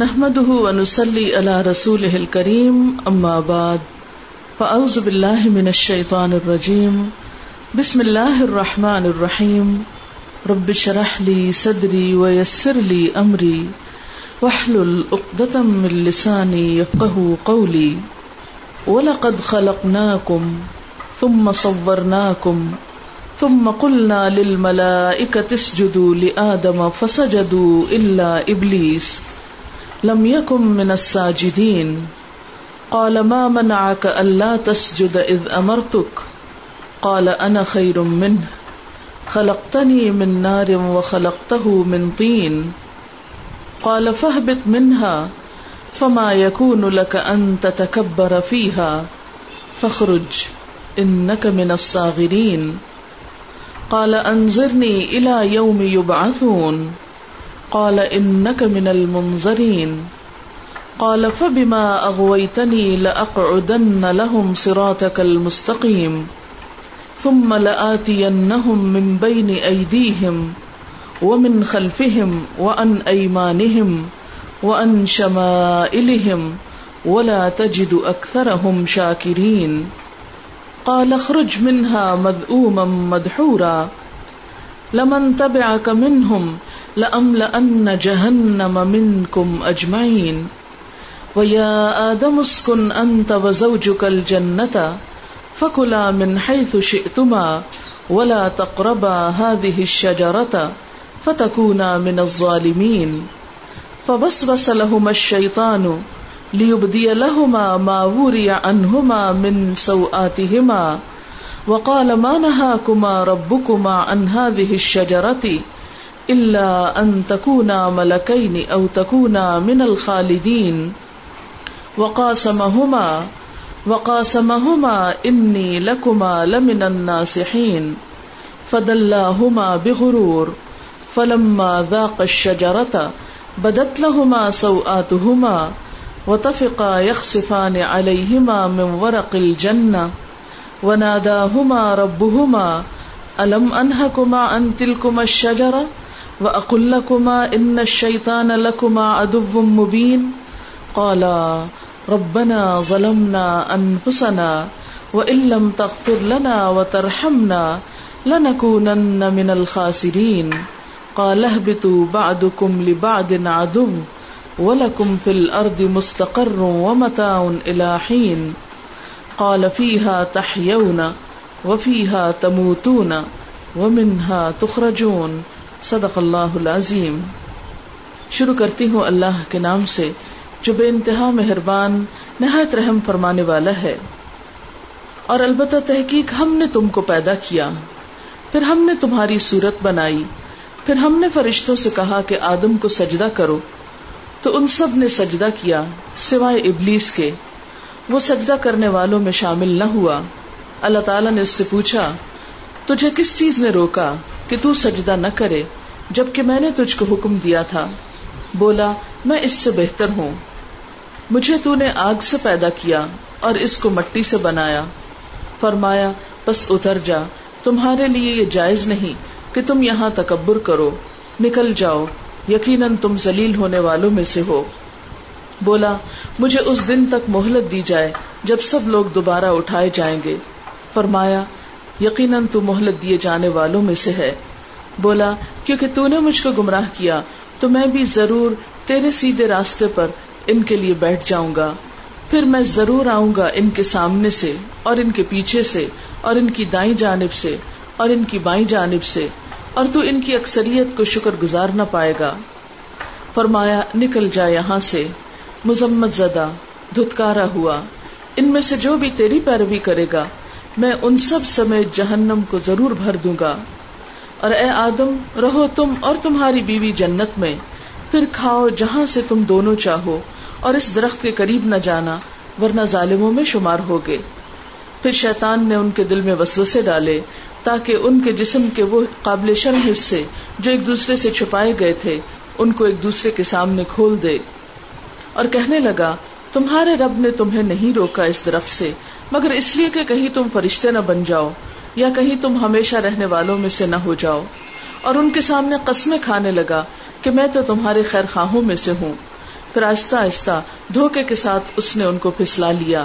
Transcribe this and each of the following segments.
نحمده ونسلي على رسوله الكريم، أما بعد، فأعوذ بالله من الشيطان الرجيم، بسم الله الرحمن الرحيم، رب اشرح لي صدري ويسر لي أمري، واحلل عقدة من لساني يفقهوا قولي، ولقد خلقناكم، ثم صورناكم، ثم قلنا للملائكة اسجدوا لآدم فسجدوا إلا إبليس. لم يكن من الساجدين قال ما منعك ألا تسجد إذ أمرتك قال أنا خير منه خلقتني من نار وخلقته من طين قال فاهبط منها فما يكون لك أن تتكبر فيها فاخرج إنك من الصاغرين قال انظرني الى يوم يبعثون قال انك من المنظرين. قال فبما اغويتني لاقعدن لهم صراطك المستقيم. ثم لاتينهم من بين ايديهم ومن خلفهم وعن ايمانهم وعن شمائلهم ولا تجد اكثرهم شاكرين. قال اخرج منها مذءوما مدحورا. لمن تبعك منهم لأملأن جهنم منكم أجمعين ويا آدم اسكن أنت وزوجك الجنة فكلا من حيث شئتما ولا تقربا هذه الشجرة فتكونا من الظالمين فوسوس لهما الشيطان ليبدي لهما ما وري عنهما من سوآتهما وقال ما نهاكما ربكما عن هذه الشجرة إلا أن تكونا ملكين أو تكونا من الخالدين. وقاسمهما وقاسمهما إني لكما لمن الناصحين. فدلاهما بغرور. فلما ذاق الشجرة بدت لهما سوآتهما وتفقا يخصفان عليهما من ورق الجنة. وناداهما ربهما ألم أنهكما عن تلكما الشجرة؟ وأقل لكما إن الشيطان لكما عدو مبين. قالا ربنا ظلمنا أنفسنا وإن لم تغفر لنا وترحمنا لنكونن من الخاسرين. قال اهبطوا بعدكم لبعد عدو ولكم في الأرض مستقر ومتاع إلى حين. قال فيها تحيون وفيها تموتون ومنها تخرجون. صدق اللہ العظیم۔ شروع کرتی ہوں اللہ کے نام سے، جو بے انتہا مہربان، نہایت رحم فرمانے والا ہے۔ اور البتہ تحقیق ہم نے تم کو پیدا کیا۔ پھر ہم نے تمہاری صورت بنائی۔ پھر ہم نے فرشتوں سے کہا کہ آدم کو سجدہ کرو۔ تو ان سب نے سجدہ کیا، سوائے ابلیس کے۔ وہ سجدہ کرنے والوں میں شامل نہ ہوا۔ اللہ تعالیٰ نے اس سے پوچھا تجھے کس چیز نے روکا کہ تو سجدہ نہ کرے جبکہ میں نے تجھ کو حکم دیا تھا؟ بولا، میں اس سے بہتر ہوں۔ مجھے تو نے آگ سے پیدا کیا اور اس کو مٹی سے بنایا۔ فرمایا، بس اتر جا، تمہارے لیے یہ جائز نہیں کہ تم یہاں تکبر کرو۔ نکل جاؤ، یقیناً تم ذلیل ہونے والوں میں سے ہو۔ بولا، مجھے اس دن تک مہلت دی جائے جب سب لوگ دوبارہ اٹھائے جائیں گے۔ فرمایا یقیناً تو مہلت دیے جانے والوں میں سے ہے۔ بولا، کیونکہ تو نے مجھ کو گمراہ کیا، تو میں بھی ضرور تیرے سیدھے راستے پر ان کے لیے بیٹھ جاؤں گا۔ پھر میں ضرور آؤں گا ان کے سامنے سے، اور ان کے پیچھے سے، اور ان کی دائیں جانب سے، اور ان کی بائیں جانب سے، اور تو ان کی اکثریت کو شکر گزار نہ پائے گا۔ فرمایا، نکل جا یہاں سے۔ مزمت زدہ دھتکارا ہوا۔ ان میں سے جو بھی تیری پیروی کرے گا میں ان سب سمیت جہنم کو ضرور بھر دوں گا۔ اور اے آدم، رہو تم اور تمہاری بیوی جنت میں۔ پھر کھاؤ جہاں سے تم دونوں چاہو، اور اس درخت کے قریب نہ جانا، ورنہ ظالموں میں شمار ہوگے۔ پھر شیطان نے ان کے دل میں وسوسے ڈالے، تاکہ ان کے جسم کے وہ قابل شرم حصے جو ایک دوسرے سے چھپائے گئے تھے، ان کو ایک دوسرے کے سامنے کھول دے۔ اور کہنے لگا تمہارے رب نے تمہیں نہیں روکا اس درخت سے، مگر اس لیے کہ کہیں تم فرشتے نہ بن جاؤ، یا کہیں تم ہمیشہ رہنے والوں میں سے نہ ہو جاؤ۔ اور ان کے سامنے قسمیں کھانے لگا کہ میں تو تمہارے خیر خواہوں میں سے ہوں۔ پھر آہستہ آہستہ دھوکے کے ساتھ اس نے ان کو پھسلا لیا۔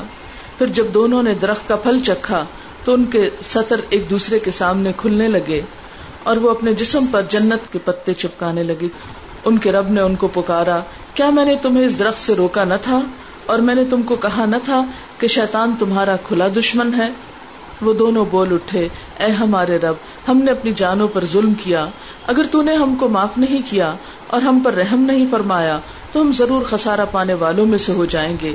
پھر جب دونوں نے درخت کا پھل چکھا، تو ان کے سطر ایک دوسرے کے سامنے کھلنے لگے اور وہ اپنے جسم پر جنت کے پتے چپکانے لگے۔ ان کے رب نے ان کو پکارا، کیا میں نے تمہیں اس درخت سے روکا نہ تھا؟ اور میں نے تم کو کہا نہ تھا کہ شیطان تمہارا کھلا دشمن ہے۔ وہ دونوں بول اٹھے، اے ہمارے رب، ہم نے اپنی جانوں پر ظلم کیا۔ اگر تو نے ہم کو معاف نہیں کیا اور ہم پر رحم نہیں فرمایا، تو ہم ضرور خسارا پانے والوں میں سے ہو جائیں گے۔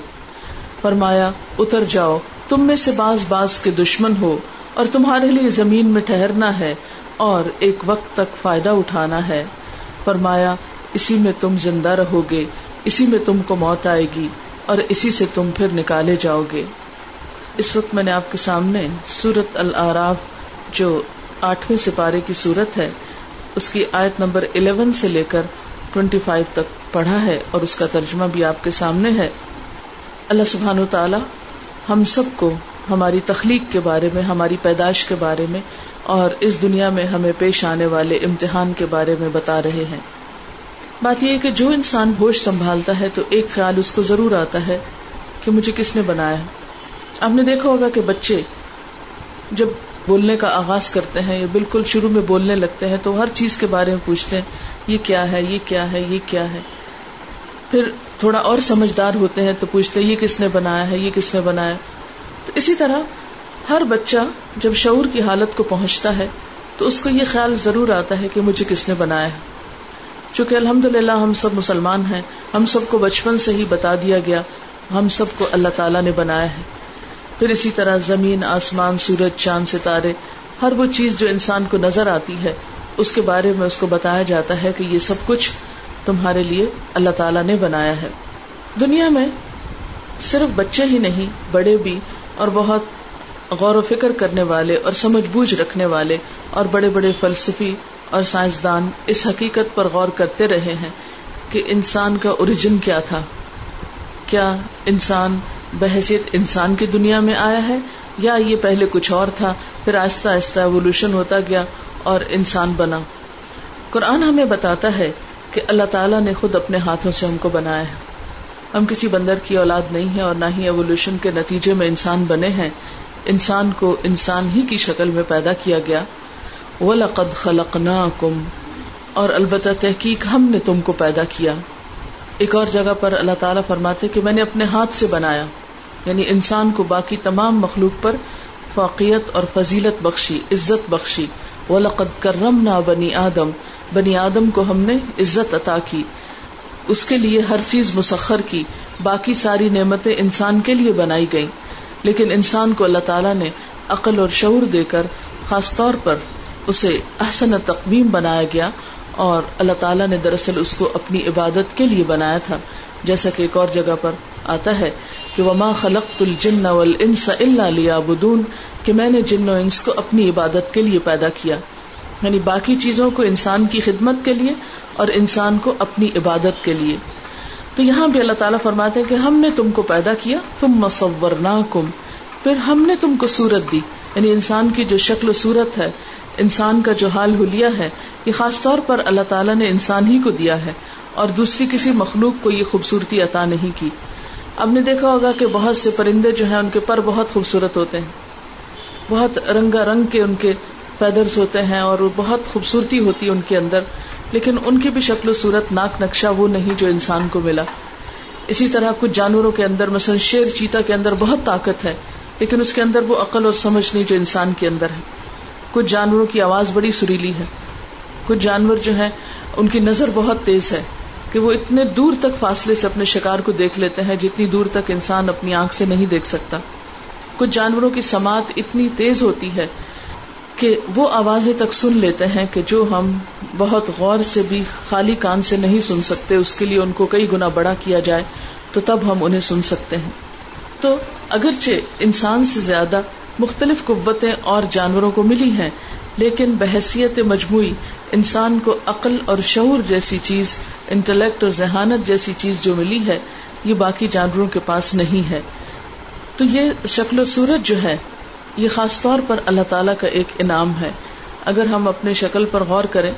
فرمایا، اتر جاؤ، تم میں سے باز باز کے دشمن ہو اور تمہارے لیے زمین میں ٹہرنا ہے اور ایک وقت تک فائدہ اٹھانا ہے۔ فرمایا، اسی میں تم زندہ رہو گے، اسی میں تم کو موت آئے گی۔ اور اسی سے تم پھر نکالے جاؤ گے۔ اس وقت میں نے آپ کے سامنے سورت العراف جو آٹھویں سپارے کی صورت ہے، اس کی آیت نمبر الیون سے لے کر ٹوینٹی فائیو تک پڑھا ہے اور اس کا ترجمہ بھی آپ کے سامنے ہے۔ اللہ سبحان و تعالی ہم سب کو ہماری تخلیق کے بارے میں، ہماری پیدائش کے بارے میں اور اس دنیا میں ہمیں پیش آنے والے امتحان کے بارے میں بتا رہے ہیں۔ بات یہ کہ جو انسان ہوش سنبھالتا ہے تو ایک خیال اس کو ضرور آتا ہے کہ مجھے کس نے بنایا آپ نے دیکھا ہوگا کہ بچے جب بولنے کا آغاز کرتے ہیں یا بالکل شروع میں بولنے لگتے ہیں تو ہر چیز کے بارے میں پوچھتے ہیں، یہ کیا ہے، یہ کیا ہے، یہ کیا ہے۔ پھر تھوڑا اور سمجھدار ہوتے ہیں تو پوچھتے ہیں، یہ کس نے بنایا ہے، یہ کس نے بنایا تو اسی طرح ہر بچہ جب شعور کی حالت کو پہنچتا ہے تو اس کو یہ خیال ضرور آتا ہے کہ مجھے کس نے بنایا ہے۔ چونکہ الحمد للہ ہم سب مسلمان ہیں، ہم سب کو بچپن سے ہی بتا دیا گیا، ہم سب کو اللہ تعالیٰ نے بنایا ہے۔ پھر اسی طرح زمین، آسمان، سورج، چاند، ستارے، ہر وہ چیز جو انسان کو نظر آتی ہے، اس کے بارے میں اس کو بتایا جاتا ہے کہ یہ سب کچھ تمہارے لیے اللہ تعالیٰ نے بنایا ہے۔ دنیا میں صرف بچے ہی نہیں، بڑے بھی اور بہت غور و فکر کرنے والے اور سمجھ بوجھ رکھنے والے اور بڑے بڑے فلسفی اور سائنسدان اس حقیقت پر غور کرتے رہے ہیں کہ انسان کا اوریجن کیا تھا۔ کیا انسان بحثیت انسان کی دنیا میں آیا ہے یا یہ پہلے کچھ اور تھا، پھر آہستہ آہستہ ایوولوشن ہوتا گیا اور انسان بنا۔ قرآن ہمیں بتاتا ہے کہ اللہ تعالیٰ نے خود اپنے ہاتھوں سے ہم کو بنایا ہے۔ ہم کسی بندر کی اولاد نہیں ہے اور نہ ہی ایوولوشن کے نتیجے میں انسان بنے ہیں۔ انسان کو انسان ہی کی شکل میں پیدا کیا گیا۔ وہ لقد خلق اور البتہ تحقیق ہم نے تم کو پیدا کیا۔ ایک اور جگہ پر اللہ تعالیٰ فرماتے کہ میں نے اپنے ہاتھ سے بنایا۔ یعنی انسان کو باقی تمام مخلوق پر فوقیت اور فضیلت بخشی، عزت بخشی۔ وہ لقد کرم نہ بنی آدم۔ بنی آدم کو ہم نے عزت عطا کی۔ اس کے لیے ہر چیز مسخر کی۔ باقی ساری نعمتیں انسان کے لیے بنائی گئی لیکن انسان کو اللہ تعالیٰ نے عقل اور شعور دے کر، خاص طور پر اسے احسن تقویم بنایا گیا اور اللہ تعالیٰ نے دراصل اس کو اپنی عبادت کے لیے بنایا تھا۔ جیسا کہ ایک اور جگہ پر آتا ہے کہ وما خلق الجن والانس الا لیعبدون کہ میں نے جن و انس کو اپنی عبادت کے لیے پیدا کیا۔ یعنی باقی چیزوں کو انسان کی خدمت کے لیے اور انسان کو اپنی عبادت کے لیے۔ تو یہاں بھی اللہ تعالیٰ فرماتے ہیں کہ ہم نے تم کو پیدا کیا تم مصور پھر ہم نے تم کو صورت دی۔ یعنی انسان کی جو شکل و صورت ہے انسان کا جو حال حلیہ ہے، یہ خاص طور پر اللہ تعالیٰ نے انسان ہی کو دیا ہے، اور دوسری کسی مخلوق کو یہ خوبصورتی عطا نہیں کی۔ اب نے دیکھا ہوگا کہ بہت سے پرندے جو ہیں، ان کے پر بہت خوبصورت ہوتے ہیں۔ بہت رنگا رنگ کے ان کے فیدرس ہوتے ہیں، اور بہت خوبصورتی ہوتی ہے ان کے اندر۔ لیکن ان کی بھی شکل و صورت ناک نقشہ وہ نہیں جو انسان کو ملا۔ اسی طرح کچھ جانوروں کے اندر، مثلا شیر چیتا کے اندر بہت طاقت ہے، لیکن اس کے اندر وہ عقل اور سمجھ نہیں جو انسان کے اندر ہے۔ کچھ جانوروں کی آواز بڑی سریلی ہے۔ کچھ جانور جو ہیں، ان کی نظر بہت تیز ہے کہ وہ اتنے دور تک فاصلے سے اپنے شکار کو دیکھ لیتے ہیں جتنی دور تک انسان اپنی آنکھ سے نہیں دیکھ سکتا۔ کچھ جانوروں کی سماعت اتنی تیز ہوتی ہے کہ وہ آوازیں تک سن لیتے ہیں کہ جو ہم بہت غور سے بھی خالی کان سے نہیں سن سکتے، اس کے لیے ان کو کئی گنا بڑا کیا جائے تو تب ہم انہیں سن سکتے ہیں۔ تو اگرچہ انسان سے زیادہ مختلف قوتیں اور جانوروں کو ملی ہیں، لیکن بحثیت مجموعی انسان کو عقل اور شعور جیسی چیز، انٹلیکٹ اور ذہانت جیسی چیز جو ملی ہے، یہ باقی جانوروں کے پاس نہیں ہے۔ تو یہ شکل و صورت جو ہے، یہ خاص طور پر اللہ تعالیٰ کا ایک انعام ہے۔ اگر ہم اپنے شکل پر غور کریں،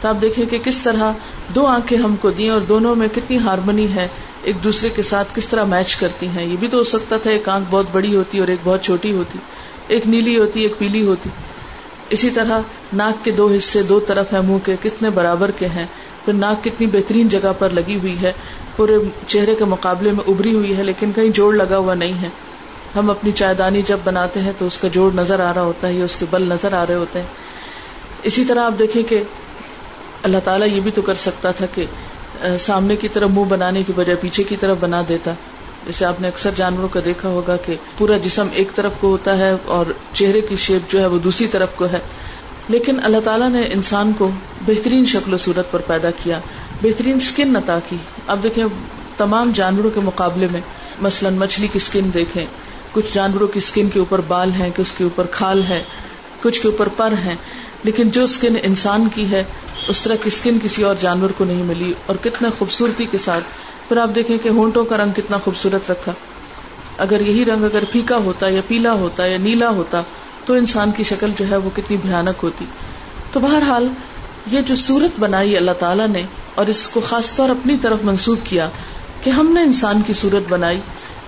تو آپ دیکھیں کہ کس طرح دو آنکھیں ہم کو دی اور دونوں میں کتنی ہارمنی ہے۔ ایک دوسرے کے ساتھ کس طرح میچ کرتی ہیں؟ یہ بھی تو ہو سکتا تھا، ایک آنکھ بہت بڑی ہوتی اور ایک بہت چھوٹی ہوتی، ایک نیلی ہوتی، ایک پیلی ہوتی۔ اسی طرح ناک کے دو حصے، دو طرف ہیں منہ کے، کتنے برابر کے ہیں۔ پھر ناک کتنی بہترین جگہ پر لگی ہوئی ہے۔ پورے چہرے کے مقابلے میں ابری ہوئی ہے، لیکن کہیں جوڑ لگا ہوا نہیں ہے۔ ہم اپنی چائے دانی جب بناتے ہیں تو اس کا جوڑ نظر آ رہا ہوتا ہے، یا اس کے بل نظر آ رہے ہوتے ہیں۔ اسی طرح آپ دیکھیں کہ اللہ تعالیٰ یہ بھی تو کر سکتا تھا کہ سامنے کی طرف منہ بنانے کی بجائے پیچھے کی طرف بنا دیتا۔ جیسے آپ نے اکثر جانوروں کا دیکھا ہوگا کہ پورا جسم ایک طرف کو ہوتا ہے اور چہرے کی شیپ جو ہے وہ دوسری طرف کو ہے۔ لیکن اللہ تعالیٰ نے انسان کو بہترین شکل و صورت پر پیدا کیا، بہترین اسکن عطا کی۔ اب دیکھیں، تمام جانوروں کے مقابلے میں، مثلاً مچھلی کی اسکن دیکھیں۔ کچھ جانوروں کی اسکن کے اوپر بال ہیں کہ اس کے اوپر کھال ہے کچھ کے اوپر پر ہیں۔ لیکن جو اسکن انسان کی ہے، اس طرح کی اسکن کسی اور جانور کو نہیں ملی اور کتنا خوبصورتی کے ساتھ۔ پھر آپ دیکھیں کہ ہونٹوں کا رنگ کتنا خوبصورت رکھا۔ اگر یہی رنگ اگر پھیکا ہوتا یا پیلا ہوتا یا نیلا ہوتا، تو انسان کی شکل جو ہے وہ کتنی بھیانک ہوتی۔ تو بہرحال، یہ جو سورت بنائی اللہ تعالیٰ نے اور اس کو خاص طور اپنی طرف منسوخ کیا کہ ہم نے انسان کی صورت بنائی،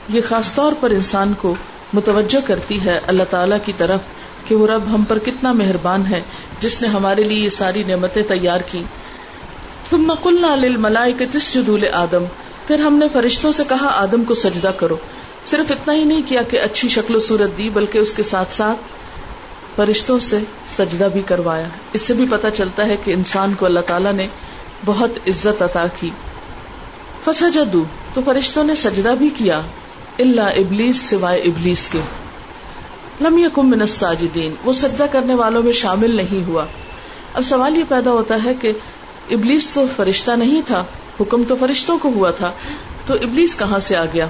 یہ خاص طور پر انسان کو متوجہ کرتی ہے اللہ تعالیٰ کی طرف۔ کہ وہ رب ہم پر کتنا مہربان ہے، جس نے ہمارے لیے یہ ساری نعمتیں تیار کی۔ تم جدول آدم پھر ہم نے فرشتوں سے کہا، آدم کو سجدہ کرو۔ صرف اتنا ہی نہیں کیا کہ اچھی شکل و صورت دی، بلکہ اس کے ساتھ ساتھ فرشتوں سے سجدہ بھی کروایا۔ اس سے بھی پتا چلتا ہے کہ انسان کو اللہ تعالیٰ نے بہت عزت عطا کی۔ فسجدو تو فرشتوں نے سجدہ بھی کیا۔ اللہ ابلیس سوائے ابلیس کے۔ لم یکم من الساجدین، وہ سجدہ کرنے والوں میں شامل نہیں ہوا۔ اب سوال یہ پیدا ہوتا ہے کہ ابلیس تو فرشتہ نہیں تھا، حکم تو فرشتوں کو ہوا تھا، تو ابلیس کہاں سے آ گیا؟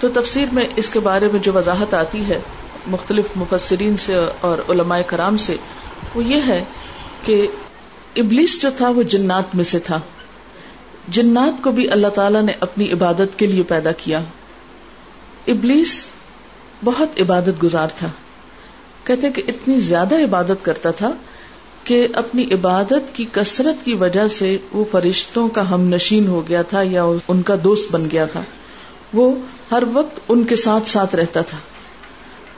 تو تفسیر میں اس کے بارے میں جو وضاحت آتی ہے، مختلف مفسرین سے اور علماء کرام سے، وہ یہ ہے کہ ابلیس جو تھا، وہ جنات میں سے تھا۔ جنات کو بھی اللہ تعالیٰ نے اپنی عبادت کے لیے پیدا کیا۔ ابلیس بہت عبادت گزار تھا۔ کہتے کہ اتنی زیادہ عبادت کرتا تھا کہ اپنی عبادت کی کثرت کی وجہ سے وہ فرشتوں کا ہم نشین ہو گیا تھا یا ان کا دوست بن گیا تھا۔ وہ ہر وقت ان کے ساتھ ساتھ رہتا تھا۔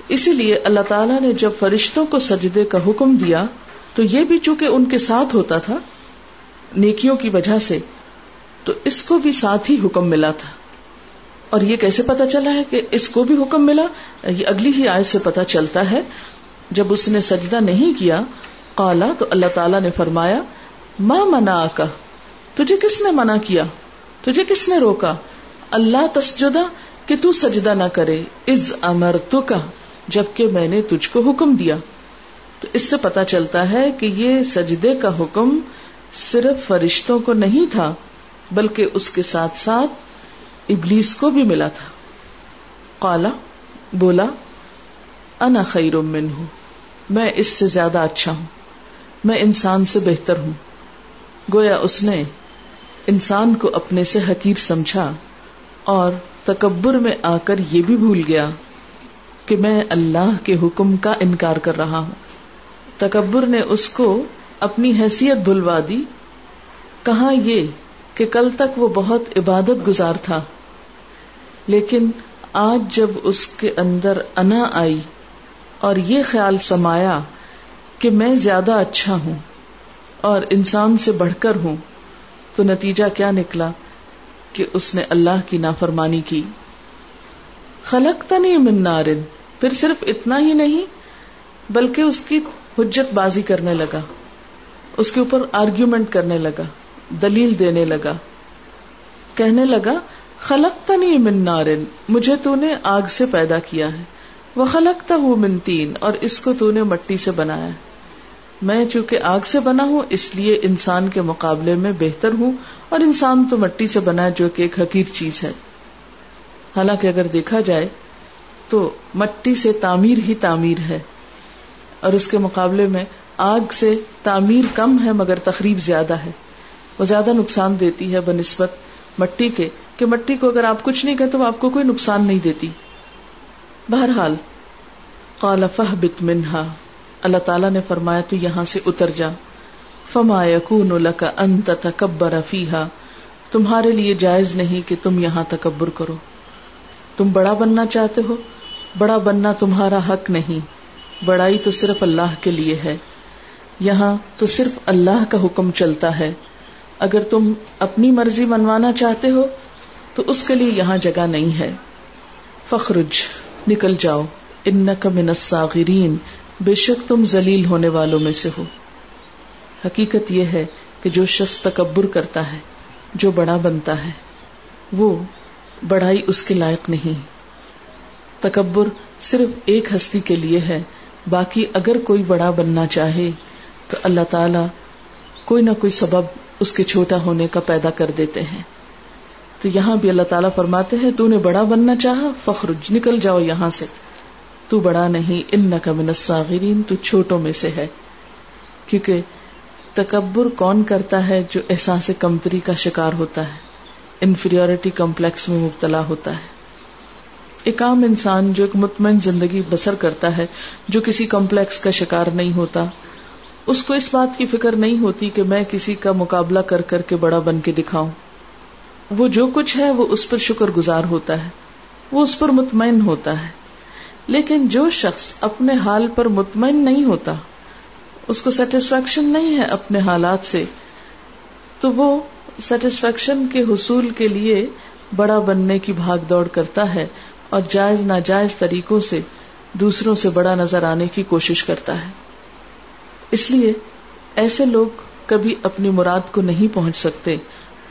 اسی لیے اللہ تعالیٰ نے جب فرشتوں کو سجدے کا حکم دیا تو یہ بھی چونکہ ان کے ساتھ ہوتا تھا نیکیوں کی وجہ سے، تو اس کو بھی ساتھ ہی حکم ملا تھا۔ اور یہ کیسے پتا چلا ہے کہ اس کو بھی حکم ملا؟ یہ اگلی ہی آئے سے پتا چلتا ہے۔ جب اس نے سجدہ نہیں کیا کالا تو اللہ تعالی نے فرمایا ماں منا کا تجھے کس نے منع کیا؟ تجھے کس نے روکا؟ اللہ تسجدہ کہ تو سجدہ نہ کرے۔ از امر تو کا جبکہ میں نے تجھ کو حکم دیا۔ تو اس سے پتا چلتا ہے کہ یہ سجدے کا حکم صرف فرشتوں کو نہیں تھا، بلکہ اس کے ساتھ ساتھ ابلیس کو بھی ملا تھا۔ کالا بولا، انا خیر من ہوں میں اس سے زیادہ اچھا ہوں۔ میں انسان سے بہتر ہوں۔ گویا اس نے انسان کو اپنے سے حقیر سمجھا اور تکبر میں آ کر یہ بھی بھول گیا کہ میں اللہ کے حکم کا انکار کر رہا ہوں۔ تکبر نے اس کو اپنی حیثیت بھلوا دی۔ کہاں یہ کہ کل تک وہ بہت عبادت گزار تھا۔ لیکن آج جب اس کے اندر انا آئی اور یہ خیال سمایا کہ میں زیادہ اچھا ہوں اور انسان سے بڑھ کر ہوں، تو نتیجہ کیا نکلا کہ اس نے اللہ کی نافرمانی کی۔ خلق تنی من نارن، پھر صرف اتنا ہی نہیں، بلکہ اس کی حجت بازی کرنے لگا۔ اس کے اوپر آرگیومنٹ کرنے لگا، دلیل دینے لگا۔ کہنے لگا خلق تنی من نارن، مجھے تو نے آگ سے پیدا کیا ہے۔ وہ خلق من تین، اور اس کو تو نے مٹی سے بنایا میں چونکہ آگ سے بنا ہوں، اس لیے انسان کے مقابلے میں بہتر ہوں، اور انسان تو مٹی سے بنا ہے، جو کہ ایک حقیر چیز ہے۔ حالانکہ اگر دیکھا جائے، تو مٹی سے تعمیر ہی تعمیر ہے۔ اور اس کے مقابلے میں آگ سے تعمیر کم ہے، مگر تقریب زیادہ ہے۔ وہ زیادہ نقصان دیتی ہے بنسبت مٹی کے کہ مٹی کو اگر آپ کچھ نہیں کہتے تو آپ کو کوئی نقصان نہیں دیتی۔ بہرحال، قال فہبت منہا۔ اللہ تعالیٰ نے فرمایا، تو یہاں سے اتر جا۔ فما یقون لك ان تتکبر فیہا۔ تمہارے لیے جائز نہیں کہ تم یہاں تکبر کرو۔ تم بڑا بننا چاہتے ہو؟ بڑا بننا تمہارا حق نہیں۔ بڑائی تو صرف اللہ کے لیے ہے۔ یہاں تو صرف اللہ کا حکم چلتا ہے۔ اگر تم اپنی مرضی منوانا چاہتے ہو، تو اس کے لیے یہاں جگہ نہیں ہے۔ فخرج، نکل جاؤ۔ ان من الصاغرین، بے شک تم ذلیل ہونے والوں میں سے ہو۔ حقیقت یہ ہے کہ جو شخص تکبر کرتا ہے، جو بڑا بنتا ہے، وہ بڑائی اس کے لائق نہیں۔ تکبر صرف ایک ہستی کے لیے ہے، باقی اگر کوئی بڑا بننا چاہے، تو اللہ تعالی کوئی نہ کوئی سبب اس کے چھوٹا ہونے کا پیدا کر دیتے ہیں۔ تو یہاں بھی اللہ تعالیٰ فرماتے ہیں، تو نے بڑا بننا چاہا فخر نکل جاؤ یہاں سے۔ تو بڑا نہیں ان کا الصاغرین، تو چھوٹوں میں سے ہے۔ کیونکہ تکبر کون کرتا ہے جو احساس کمتری کا شکار ہوتا ہے؟ انفیریٹی کمپلیکس میں مبتلا ہوتا ہے۔ ایک عام انسان جو ایک مطمئن زندگی بسر کرتا ہے، جو کسی کمپلیکس کا شکار نہیں ہوتا اس کو اس بات کی فکر نہیں ہوتی کہ میں کسی کا مقابلہ کر کر کے بڑا بن کے دکھاؤں۔ وہ جو کچھ ہے وہ اس پر شکر گزار ہوتا ہے۔ وہ اس پر مطمئن ہوتا ہے۔ لیکن جو شخص اپنے حال پر مطمئن نہیں ہوتا، اس کو سیٹسفیکشن نہیں ہے اپنے حالات سے، تو وہ سیٹسفیکشن کے حصول کے لیے بڑا بننے کی بھاگ دوڑ کرتا ہے اور جائز ناجائز طریقوں سے دوسروں سے بڑا نظر آنے کی کوشش کرتا ہے۔ اس لیے ایسے لوگ کبھی اپنی مراد کو نہیں پہنچ سکتے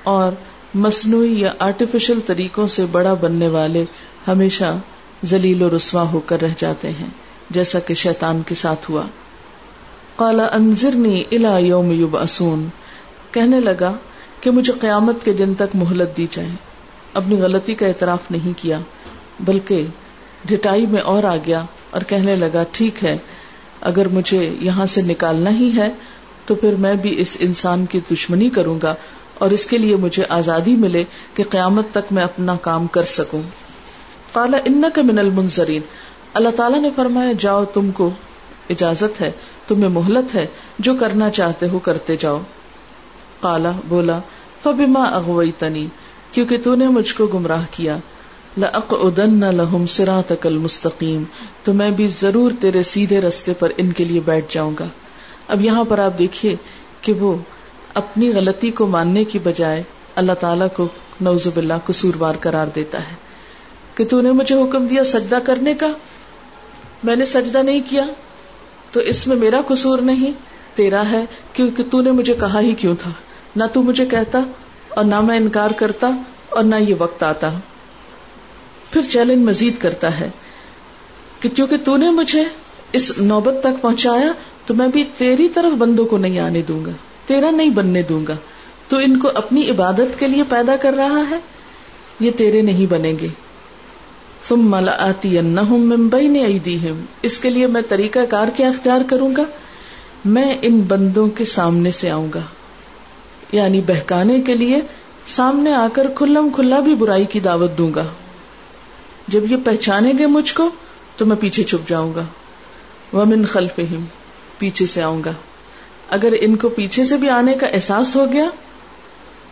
اور مصنوعی یا آرٹیفیشل طریقوں سے بڑا بننے والے ہمیشہ ذلیل و رسوا ہو کر رہ جاتے ہیں، جیسا کہ شیطان کے ساتھ ہوا۔ کالا انضرنی الا یوم یوبعثون کہنے لگا کہ مجھے قیامت کے دن تک مہلت دی جائے۔ اپنی غلطی کا اعتراف نہیں کیا، بلکہ ڈٹائی میں اور آ گیا اور کہنے لگا، ٹھیک ہے اگر مجھے یہاں سے نکالنا ہی ہے، تو پھر میں بھی اس انسان کی دشمنی کروں گا اور اس کے لیے مجھے آزادی ملے کہ قیامت تک میں اپنا کام کر سکوں۔ کالا ان کا من المنظرین۔ اللہ تعالیٰ نے فرمایا، جاؤ، تم کو اجازت ہے، تمہیں مہلت ہے، جو کرنا چاہتے ہو کرتے جاؤ۔ کالا بولا، فبما اغوئی تنی کیونکہ تو نے مجھ کو گمراہ کیا۔ لَأَقْعُدَنَّ لَهُمْ صِرَاطَكَ الْمُسْتَقِيمِ۔ تو میں بھی ضرور تیرے سیدھے رستے پر ان کے لیے بیٹھ جاؤں گا۔ اب یہاں پر آپ دیکھیے کہ وہ اپنی غلطی کو ماننے کی بجائے اللہ تعالیٰ کو نوز باللہ قصوروار قرار دیتا ہے کہ تو نے مجھے حکم دیا سجدہ کرنے کا؟ میں نے سجدہ نہیں کیا۔ تو اس میں میرا قصور نہیں، تیرا ہے، کیونکہ تو نے مجھے کہا ہی کیوں تھا؟ نہ تو مجھے کہتا اور نہ میں انکار کرتا اور نہ یہ وقت آتا۔ پھر چیلنج مزید کرتا ہے کہ چونکہ تو نے مجھے اس نوبت تک پہنچایا، تو میں بھی تیری طرف بندوں کو نہیں آنے دوں گا، تیرا نہیں بننے دوں گا۔ تو ان کو اپنی عبادت کے لیے پیدا کر رہا ہے، یہ تیرے نہیں بنیں گے۔ تم ملا آتی ممبئی نے اس کے لیے میں طریقہ کار کیا اختیار کروں گا؟ میں ان بندوں کے سامنے سے آؤں گا۔ یعنی بہکانے کے لیے سامنے آ کر کھلم کھلا بھی برائی کی دعوت دوں گا۔ جب یہ پہچانیں گے مجھ کو تو میں پیچھے چھپ جاؤں گا۔ ومن خلف پیچھے سے آؤں گا۔ اگر ان کو پیچھے سے بھی آنے کا احساس ہو گیا،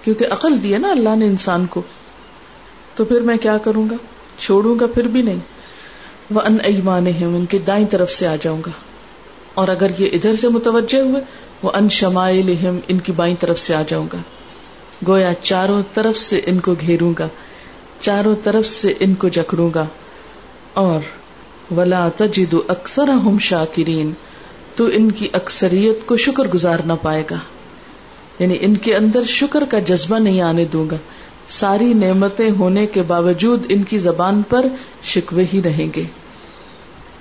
کیونکہ عقل دیا نا اللہ نے انسان کو، تو پھر میں کیا کروں گا؟ چھوڑوں گا پھر بھی نہیں۔ وہ ان ایمان ان کی دائیں طرف سے آ جاؤں گا۔ اور اگر یہ ادھر سے متوجہ ہوئے وہ ان شمائل ان کی بائیں طرف سے آ جاؤں گا۔ گویا چاروں طرف سے ان کو گھیروں گا۔ چاروں طرف سے ان کو جکڑوں گا اور ولا تجد اکثر ہم شاکرین تو ان کی اکثریت کو شکر گزار نہ پائے گا۔ یعنی ان کے اندر شکر کا جذبہ نہیں آنے دوں گا۔ ساری نعمتیں ہونے کے باوجود ان کی زبان پر شکوے ہی رہیں گے۔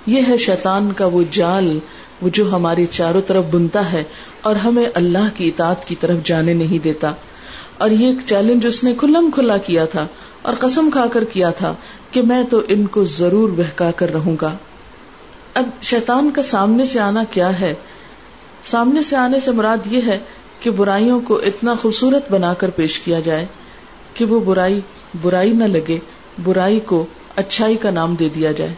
یہ ہے شیطان کا وہ جال، وہ جو ہماری چاروں طرف بنتا ہے اور ہمیں اللہ کی اطاعت کی طرف جانے نہیں دیتا۔ اور یہ ایک چیلنج اس نے کھلم کھلا کیا تھا۔ اور قسم کھا کر کیا تھا کہ میں تو ان کو ضرور بہکا کر رہوں گا۔ اب شیطان کا سامنے سے آنا کیا ہے؟ سامنے سے آنے سے مراد یہ ہے کہ برائیوں کو اتنا خوبصورت بنا کر پیش کیا جائے کہ وہ برائی برائی نہ لگے، برائی کو اچھائی کا نام دے دیا جائے۔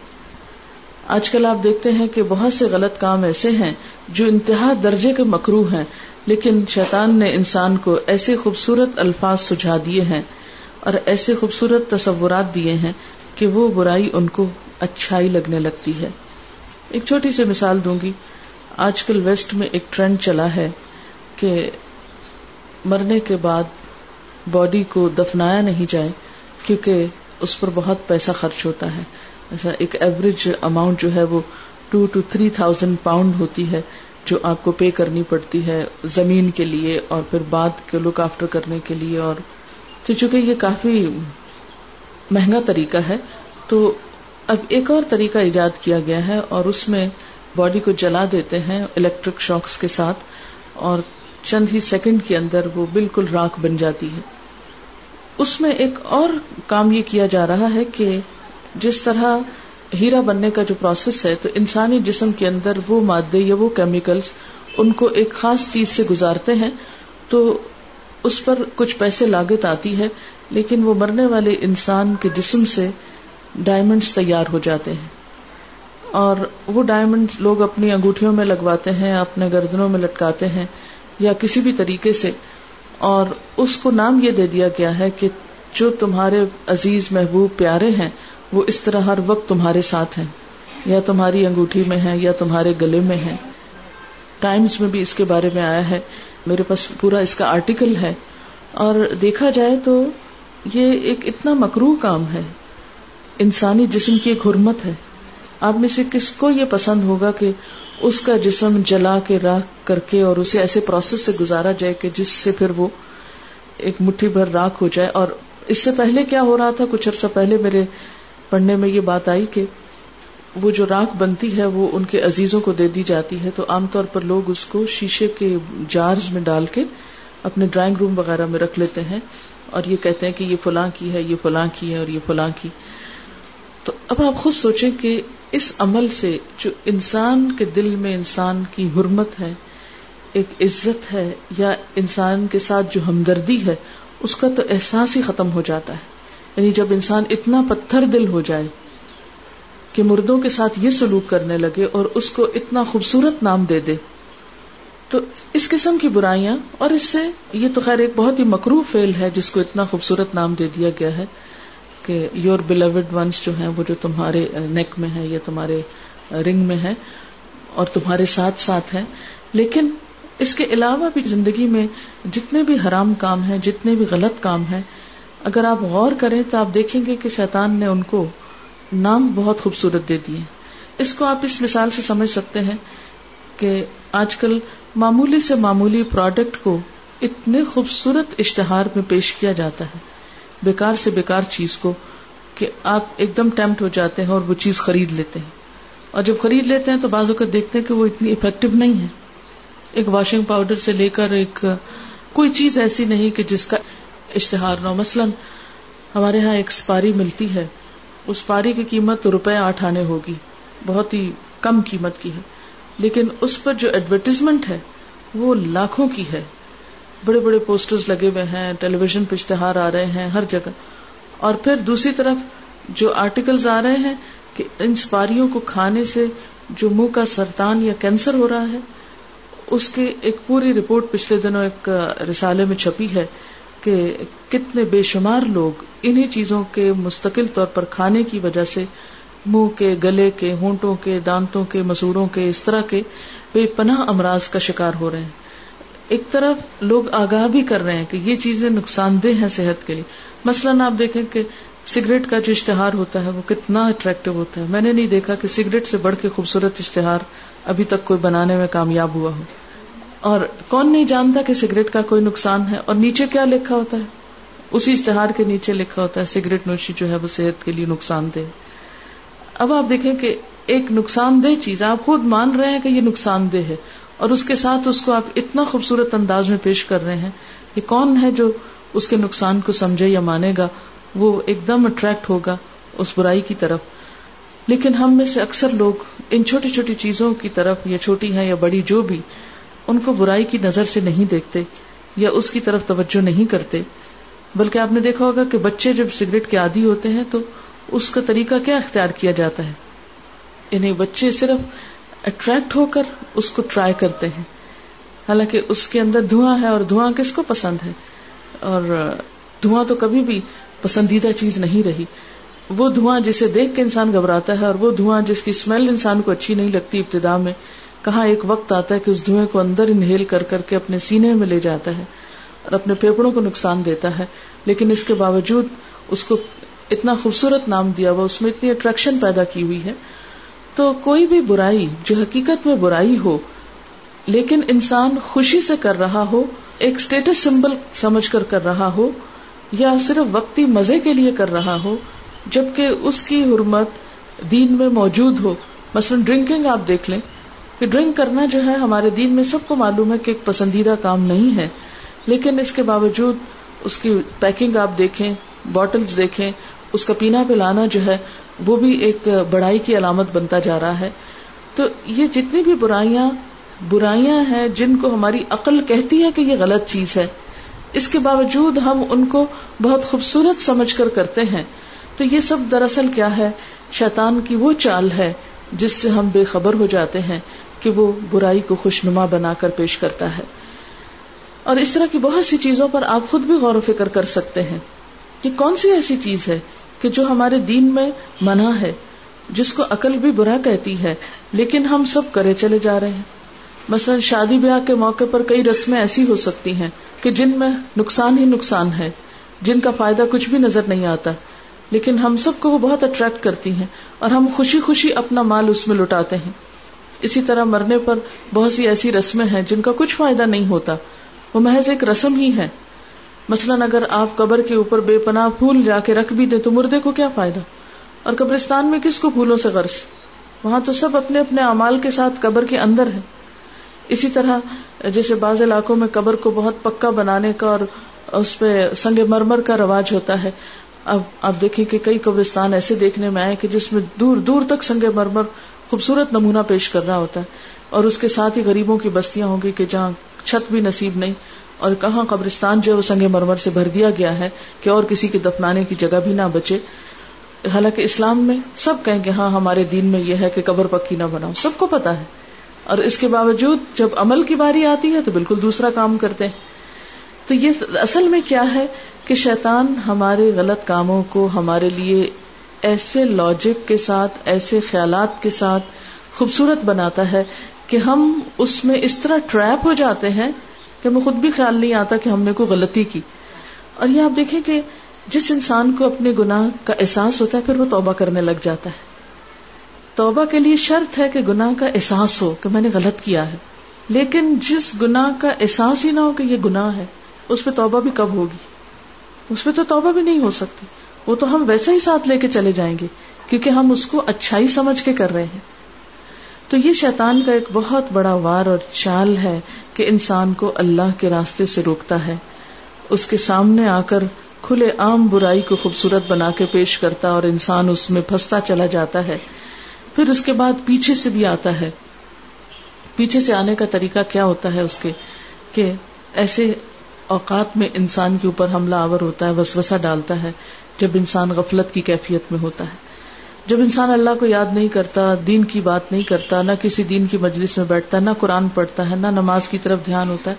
آج کل آپ دیکھتے ہیں کہ بہت سے غلط کام ایسے ہیں جو انتہا درجے کے مکرو ہیں، لیکن شیطان نے انسان کو ایسے خوبصورت الفاظ سجھا دیے ہیں اور ایسے خوبصورت تصورات دیے ہیں کہ وہ برائی ان کو اچھائی لگنے لگتی ہے۔ ایک چھوٹی سی مثال دوں گی۔ آج کل ویسٹ میں ایک ٹرینڈ چلا ہے کہ مرنے کے بعد باڈی کو دفنایا نہیں جائے کیونکہ اس پر بہت پیسہ خرچ ہوتا ہے۔ ایسا ایک ایوریج اماؤنٹ جو ہے وہ two two three thousand pound ہوتی ہے جو آپ کو پے کرنی پڑتی ہے زمین کے لیے اور پھر بعد کے لک آفٹر کرنے کے لیے اور تو چونکہ یہ کافی مہنگا طریقہ ہے، تو اب ایک اور طریقہ ایجاد کیا گیا ہے اور اس میں باڈی کو جلا دیتے ہیں الیکٹرک شاکس کے ساتھ اور چند ہی سیکنڈ کے اندر وہ بالکل راک بن جاتی ہے۔ اس میں ایک اور کام یہ کیا جا رہا ہے کہ جس طرح ہیرا بننے کا جو پروسیس ہے، تو انسانی جسم کے اندر وہ مادے یا وہ کیمیکلز ان کو ایک خاص چیز سے گزارتے ہیں، تو اس پر کچھ پیسے لاگت آتی ہے، لیکن وہ مرنے والے انسان کے جسم سے ڈائمنڈس تیار ہو جاتے ہیں۔ اور وہ ڈائمنڈ لوگ اپنی انگوٹھیوں میں لگواتے ہیں، اپنے گردنوں میں لٹکاتے ہیں یا کسی بھی طریقے سے۔ اور اس کو نام یہ دے دیا گیا ہے کہ جو تمہارے عزیز محبوب پیارے ہیں، وہ اس طرح ہر وقت تمہارے ساتھ ہیں۔ یا تمہاری انگوٹھی میں ہے یا تمہارے گلے میں ہے ٹائمز میں بھی اس کے بارے میں آیا ہے۔ میرے پاس پورا اس کا آرٹیکل ہے۔ اور دیکھا جائے تو یہ ایک اتنا مکرو کام ہے۔ انسانی جسم کی ایک حرمت ہے۔ آپ میں سے کس کو یہ پسند ہوگا کہ اس کا جسم جلا کے راک کر کے اور اسے ایسے پروسیس سے گزارا جائے کہ جس سے پھر وہ ایک مٹھی بھر راک ہو جائے۔ اور اس سے پہلے کیا ہو رہا تھا؟ کچھ عرصہ پہلے میرے پڑھنے میں یہ بات آئی کہ وہ جو راک بنتی ہے وہ ان کے عزیزوں کو دے دی جاتی ہے تو عام طور پر لوگ اس کو شیشے کے جارز میں ڈال کے اپنے ڈرائنگ روم وغیرہ میں رکھ لیتے ہیں اور یہ کہتے ہیں کہ یہ فلاں کی ہے، یہ فلاں کی ہے اور یہ فلاں کی۔ تو اب آپ خود سوچیں کہ اس عمل سے جو انسان کے دل میں انسان کی حرمت ہے، ایک عزت ہے یا انسان کے ساتھ جو ہمدردی ہے، اس کا تو احساس ہی ختم ہو جاتا ہے۔ یعنی جب انسان اتنا پتھر دل ہو جائے کہ مردوں کے ساتھ یہ سلوک کرنے لگے اور اس کو اتنا خوبصورت نام دے دے۔ تو اس قسم کی برائیاں، اور اس سے یہ تو خیر ایک بہت ہی مکرو فیل ہے جس کو اتنا خوبصورت نام دے دیا گیا ہے کہ یور بلیوڈ ونس جو ہیں، وہ جو تمہارے نیک میں ہے یا تمہارے رنگ میں ہے اور تمہارے ساتھ ساتھ ہے لیکن اس کے علاوہ بھی زندگی میں جتنے بھی حرام کام ہیں، جتنے بھی غلط کام ہیں، اگر آپ غور کریں تو آپ دیکھیں گے کہ شیطان نے ان کو نام بہت خوبصورت دے دیے اس کو آپ اس مثال سے سمجھ سکتے ہیں کہ آج کل معمولی سے معمولی پروڈکٹ کو اتنے خوبصورت اشتہار میں پیش کیا جاتا ہے۔ بیکار سے بیکار چیز کو کہ آپ ایک دم ٹیمپٹ ہو جاتے ہیں اور وہ چیز خرید لیتے ہیں۔ اور جب خرید لیتے ہیں تو بازو کا دیکھتے ہیں کہ وہ اتنی افیکٹو نہیں ہے۔ ایک واشنگ پاؤڈر سے لے کر ایک کوئی چیز ایسی نہیں کہ جس کا اشتہار نہ مثلاً ہمارے یہاں ایک سپاری ملتی ہے۔ اس پاری کی قیمت روپے آٹھ آنے ہوگی۔ بہت ہی کم قیمت کی ہے۔ لیکن اس پر جو ایڈورٹیزمنٹ ہے، وہ لاکھوں کی ہے۔ بڑے بڑے پوسٹرز لگے ہوئے ہیں ٹیلی ویژن پہ اشتہار آ رہے ہیں، ہر جگہ۔ اور پھر دوسری طرف جو آرٹیکلز آ رہے ہیں کہ ان سپاریوں کو کھانے سے جو منہ کا سرطان یا کینسر ہو رہا ہے، اس کی ایک پوری رپورٹ پچھلے دنوں ایک رسالے میں چھپی ہے۔ کہ کتنے بے شمار لوگ انہی چیزوں کے مستقل طور پر کھانے کی وجہ سے منہ کے، گلے کے، ہونٹوں کے، دانتوں کے مسوڑوں کے، اس طرح کے بے پناہ امراض کا شکار ہو رہے ہیں۔ ایک طرف لوگ آگاہ بھی کر رہے ہیں کہ یہ چیزیں نقصان دہ ہیں صحت کے لیے۔ مثلاً آپ دیکھیں کہ سگریٹ کا جو اشتہار ہوتا ہے وہ کتنا اٹریکٹو ہوتا ہے۔ میں نے نہیں دیکھا کہ سگریٹ سے بڑھ کے خوبصورت اشتہار ابھی تک کوئی بنانے میں کامیاب ہوا ہو۔ اور کون نہیں جانتا کہ سگریٹ کا کوئی نقصان ہے؟ اور نیچے کیا لکھا ہوتا ہے؟ اسی اشتہار کے نیچے لکھا ہوتا ہے، سگریٹ نوشی جو ہے وہ صحت کے لیے نقصان دہ۔ اب آپ دیکھیں کہ ایک نقصان دہ چیز، آپ خود مان رہے ہیں کہ یہ نقصان دہ ہے، اور اس کے ساتھ اس کو آپ اتنا خوبصورت انداز میں پیش کر رہے ہیں کہ کون ہے جو اس کے نقصان کو سمجھے یا مانے گا، وہ ایک دم اٹریکٹ ہوگا اس برائی کی طرف۔ لیکن ہم میں سے اکثر لوگ ان چھوٹی چھوٹی چیزوں کی طرف، یا چھوٹی ہیں یا بڑی جو بھی ان کو برائی کی نظر سے نہیں دیکھتے یا اس کی طرف توجہ نہیں کرتے۔ بلکہ آپ نے دیکھا ہوگا کہ بچے جب سگریٹ کے عادی ہوتے ہیں تو اس کا طریقہ کیا اختیار کیا جاتا ہے؟ یعنی بچے صرف اٹریکٹ ہو کر اس کو ٹرائی کرتے ہیں۔ حالانکہ اس کے اندر دھواں ہے اور دھواں کس کو پسند ہے؟ اور دھواں تو کبھی بھی پسندیدہ چیز نہیں رہی۔ وہ دھواں جسے دیکھ کے انسان گھبراتا ہے اور وہ دھواں جس کی اسمیل انسان کو اچھی نہیں لگتی ابتدا میں کہاں ایک وقت آتا ہے کہ اس دھوئیں کو اندر انہیل کر کر کے اپنے سینے میں لے جاتا ہے اور اپنے پھیپڑوں کو نقصان دیتا ہے، لیکن اس کے باوجود اس کو اتنا خوبصورت نام دیا ہوا، اس میں اتنی اٹریکشن پیدا کی ہوئی ہے۔ تو کوئی بھی برائی، جو حقیقت میں برائی ہو، لیکن انسان خوشی سے کر رہا ہو، ایک اسٹیٹس سمبل سمجھ کر کر رہا ہو، یا صرف وقتی مزے کے لیے کر رہا ہو، جبکہ اس کی حرمت دین میں موجود ہو۔ مثلاً ڈرنکنگ آپ دیکھ لیں۔ کہ ڈرنک کرنا جو ہے ہمارے دین میں سب کو معلوم ہے کہ ایک پسندیدہ کام نہیں ہے، لیکن اس کے باوجود اس کی پیکنگ آپ دیکھیں، بوٹلز دیکھیں، اس کا پینا پلانا جو ہے، وہ بھی ایک بڑائی کی علامت بنتا جا رہا ہے۔ تو یہ جتنی بھی برائیاں برائیاں ہیں جن کو ہماری عقل کہتی ہے کہ یہ غلط چیز ہے، اس کے باوجود ہم ان کو بہت خوبصورت سمجھ کر کرتے ہیں۔ تو یہ سب دراصل کیا ہے؟ شیطان کی وہ چال ہے جس سے ہم بے خبر ہو جاتے ہیں۔ کہ وہ برائی کو خوشنما بنا کر پیش کرتا ہے۔ اور اس طرح کی بہت سی چیزوں پر آپ خود بھی غور و فکر کر سکتے ہیں کہ کون سی ایسی چیز ہے کہ جو ہمارے دین میں منع ہے، جس کو عقل بھی برا کہتی ہے، لیکن ہم سب کرے چلے جا رہے ہیں۔ مثلا شادی بیاہ کے موقع پر کئی رسمیں ایسی ہو سکتی ہیں کہ جن میں نقصان ہی نقصان ہے، جن کا فائدہ کچھ بھی نظر نہیں آتا۔ لیکن ہم سب کو وہ بہت اٹریکٹ کرتی ہیں اور ہم خوشی خوشی اپنا مال اس میں لٹاتے ہیں۔ اسی طرح مرنے پر بہت سی ایسی رسمیں ہیں جن کا کچھ فائدہ نہیں ہوتا۔ وہ محض ایک رسم ہی ہے۔ مثلاً اگر آپ قبر کے اوپر بے پناہ پھول جا کے رکھ بھی دیں تو مردے کو کیا فائدہ؟ اور قبرستان میں کس کو پھولوں سے غرض؟ وہاں تو سب اپنے اپنے امال کے ساتھ قبر کے اندر ہے اسی طرح جیسے بعض علاقوں میں قبر کو بہت پکا بنانے کا اور اس پہ سنگ مرمر کا رواج ہوتا ہے۔ اب آپ دیکھیں کہ کئی قبرستان ایسے دیکھنے میں آئے کہ جس میں دور دور تک سنگ مرمر خوبصورت نمونہ پیش کر رہا ہوتا ہے اور اس کے ساتھ ہی غریبوں کی بستیاں ہوں گی کہ جہاں چھت بھی نصیب نہیں اور کہاں قبرستان جو ہے وہ سنگ مرمر سے بھر دیا گیا ہے کہ اور کسی کے دفنانے کی جگہ بھی نہ بچے۔ حالانکہ اسلام میں سب کہیں کہ ہاں ہمارے دین میں یہ ہے کہ قبر پکی نہ بناؤ، سب کو پتا ہے۔ اور اس کے باوجود جب عمل کی باری آتی ہے تو بالکل دوسرا کام کرتے ہیں۔ تو یہ اصل میں کیا ہے کہ شیطان ہمارے غلط کاموں کو ہمارے لیے ایسے لاجک کے ساتھ، ایسے خیالات کے ساتھ خوبصورت بناتا ہے کہ ہم اس میں اس طرح ٹریپ ہو جاتے ہیں کہ ہمیں خود بھی خیال نہیں آتا کہ ہم نے کوئی غلطی کی۔ اور یہ آپ دیکھیں کہ جس انسان کو اپنے گناہ کا احساس ہوتا ہے، پھر وہ توبہ کرنے لگ جاتا ہے۔ توبہ کے لیے شرط ہے کہ گناہ کا احساس ہو کہ میں نے غلط کیا ہے۔ لیکن جس گناہ کا احساس ہی نہ ہو کہ یہ گناہ ہے، اس پہ توبہ بھی کب ہوگی؟ اس پہ تو توبہ بھی نہیں ہو سکتی۔ وہ تو ہم ویسے ہی ساتھ لے کے چلے جائیں گے، کیونکہ ہم اس کو اچھائی سمجھ کے کر رہے ہیں۔ تو یہ شیطان کا ایک بہت بڑا وار اور چال ہے کہ انسان کو اللہ کے راستے سے روکتا ہے۔ اس کے سامنے آ کر کھلے عام برائی کو خوبصورت بنا کے پیش کرتا اور انسان اس میں پھنستا چلا جاتا ہے۔ پھر اس کے بعد پیچھے سے بھی آتا ہے۔ پیچھے سے آنے کا طریقہ کیا ہوتا ہے اس کے؟ کہ ایسے اوقات میں انسان کے اوپر حملہ آور ہوتا ہے، وسوسہ ڈالتا ہے۔ جب انسان غفلت کی کیفیت میں ہوتا ہے۔ جب انسان اللہ کو یاد نہیں کرتا، دین کی بات نہیں کرتا، نہ کسی دین کی مجلس میں بیٹھتا، نہ قرآن پڑھتا ہے، نہ نماز کی طرف دھیان ہوتا ہے،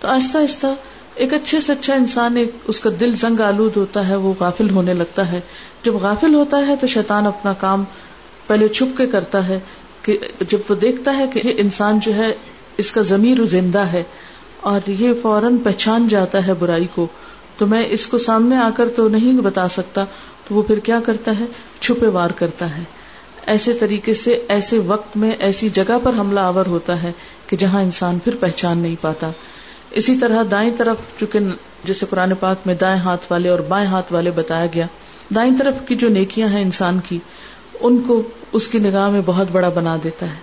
تو آہستہ آہستہ ایک اچھے سے اچھا انسان، ایک اس کا دل زنگ آلود ہوتا ہے، وہ غافل ہونے لگتا ہے۔ جب غافل ہوتا ہے تو شیطان اپنا کام پہلے چھپ کے کرتا ہے کہ جب وہ دیکھتا ہے کہ یہ انسان جو ہے، اس کا ضمیر زندہ ہے اور یہ فوراً پہچان جاتا ہے برائی کو۔ تو میں اس کو سامنے آ کر تو نہیں بتا سکتا، تو وہ پھر کیا کرتا ہے؟ چھپے وار کرتا ہے۔ ایسے طریقے سے، ایسے وقت میں، ایسی جگہ پر حملہ آور ہوتا ہے کہ جہاں انسان پھر پہچان نہیں پاتا۔ اسی طرح دائیں طرف، چونکہ جیسے قرآن پاک میں دائیں ہاتھ والے اور بائیں ہاتھ والے بتایا گیا، دائیں طرف کی جو نیکیاں ہیں انسان کی، ان کو اس کی نگاہ میں بہت بڑا بنا دیتا ہے۔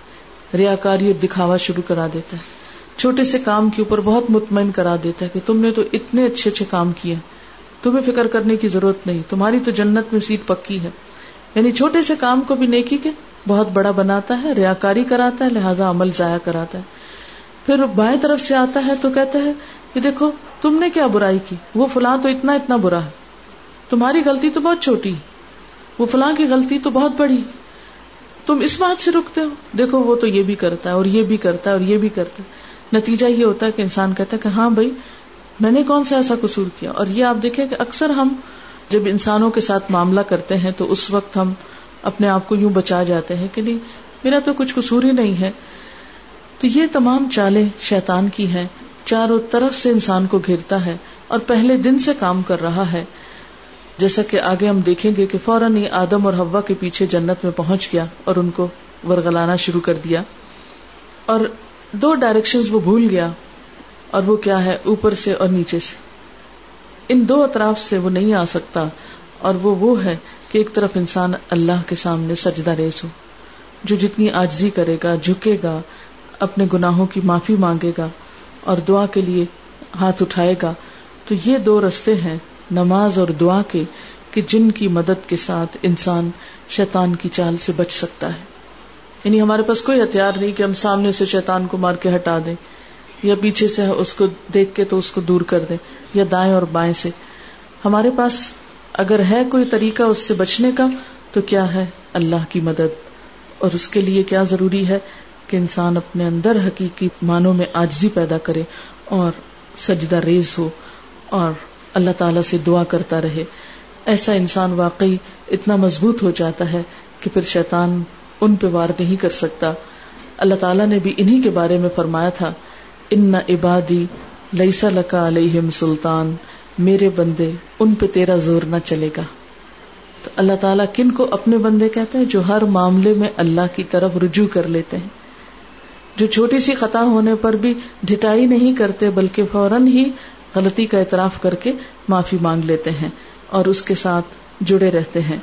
ریاکاری اور دکھاوا شروع کرا دیتا ہے۔ چھوٹے سے کام کے اوپر بہت مطمئن کرا دیتا ہے کہ تم نے تو اتنے اچھے اچھے کام کیے تمہیں فکر کرنے کی ضرورت نہیں۔ تمہاری تو جنت میں سیٹ پکی ہے۔ یعنی چھوٹے سے کام کو بھی نیکی کے بہت بڑا بناتا ہے، ریاکاری کراتا ہے، لہٰذا عمل ضائع کراتا ہے۔ پھر بائیں طرف سے آتا ہے تو کہتا ہے کہ دیکھو، تم نے کیا برائی کی؟ وہ فلاں تو اتنا اتنا برا ہے۔ تمہاری غلطی تو بہت چھوٹی وہ فلاں کی غلطی تو بہت بڑی تم اس بات سے رکتے ہو۔ دیکھو، وہ تو یہ بھی کرتا ہے اور یہ بھی کرتا ہے اور یہ بھی کرتا ہے۔ نتیجہ یہ ہوتا ہے کہ انسان کہتا ہے کہ ہاں بھائی، میں نے کون سا ایسا قصور کیا؟ اور یہ آپ دیکھیں کہ اکثر ہم جب انسانوں کے ساتھ معاملہ کرتے ہیں تو اس وقت ہم اپنے آپ کو یوں بچا جاتے ہیں کہ نہیں، میرا تو کچھ قصور ہی نہیں ہے۔ تو یہ تمام چالیں شیطان کی ہیں۔ چاروں طرف سے انسان کو گھیرتا ہے اور پہلے دن سے کام کر رہا ہے۔ جیسا کہ آگے ہم دیکھیں گے کہ فوراً ہی آدم اور ہوا کے پیچھے جنت میں پہنچ گیا اور ان کو ورگلانا شروع کر دیا۔ اور دو ڈائریکشن وہ بھول گیا اور وہ کیا ہے اوپر سے اور نیچے سے۔ ان دو اطراف سے وہ نہیں آ سکتا اور وہ وہ ہے کہ ایک طرف انسان اللہ کے سامنے سجدہ ریز ہو، جو جتنی آجزی کرے گا، جھکے گا، اپنے گناہوں کی معافی مانگے گا اور دعا کے لیے ہاتھ اٹھائے گا۔ تو یہ دو رستے ہیں نماز اور دعا کے، کہ جن کی مدد کے ساتھ انسان شیطان کی چال سے بچ سکتا ہے۔ یعنی ہمارے پاس کوئی ہتھیار نہیں کہ ہم سامنے سے شیطان کو مار کے ہٹا دیں، یا پیچھے سے اس کو دیکھ کے تو اس کو دور کر دیں، یا دائیں اور بائیں سے۔ ہمارے پاس اگر ہے کوئی طریقہ اس سے بچنے کا، تو کیا ہے اللہ کی مدد؟ اور اس کے لیے کیا ضروری ہے کہ انسان اپنے اندر حقیقی معنوں میں آجزی پیدا کرے اور سجدہ ریز ہو اور اللہ تعالی سے دعا کرتا رہے۔ ایسا انسان واقعی اتنا مضبوط ہو جاتا ہے کہ پھر شیطان ان پہ وار نہیں کر سکتا۔ اللہ تعالیٰ نے بھی انہی کے بارے میں فرمایا تھا، ان عبادی لئیسا لکا علیہم سلطان، میرے بندے، ان پہ تیرا زور نہ چلے گا۔ تو اللہ تعالیٰ کن کو اپنے بندے کہتے ہیں؟ جو ہر معاملے میں اللہ کی طرف رجوع کر لیتے ہیں۔ جو چھوٹی سی خطا ہونے پر بھی ڈٹائی نہیں کرتے، بلکہ فوراً ہی غلطی کا اعتراف کر کے معافی مانگ لیتے ہیں اور اس کے ساتھ جڑے رہتے ہیں۔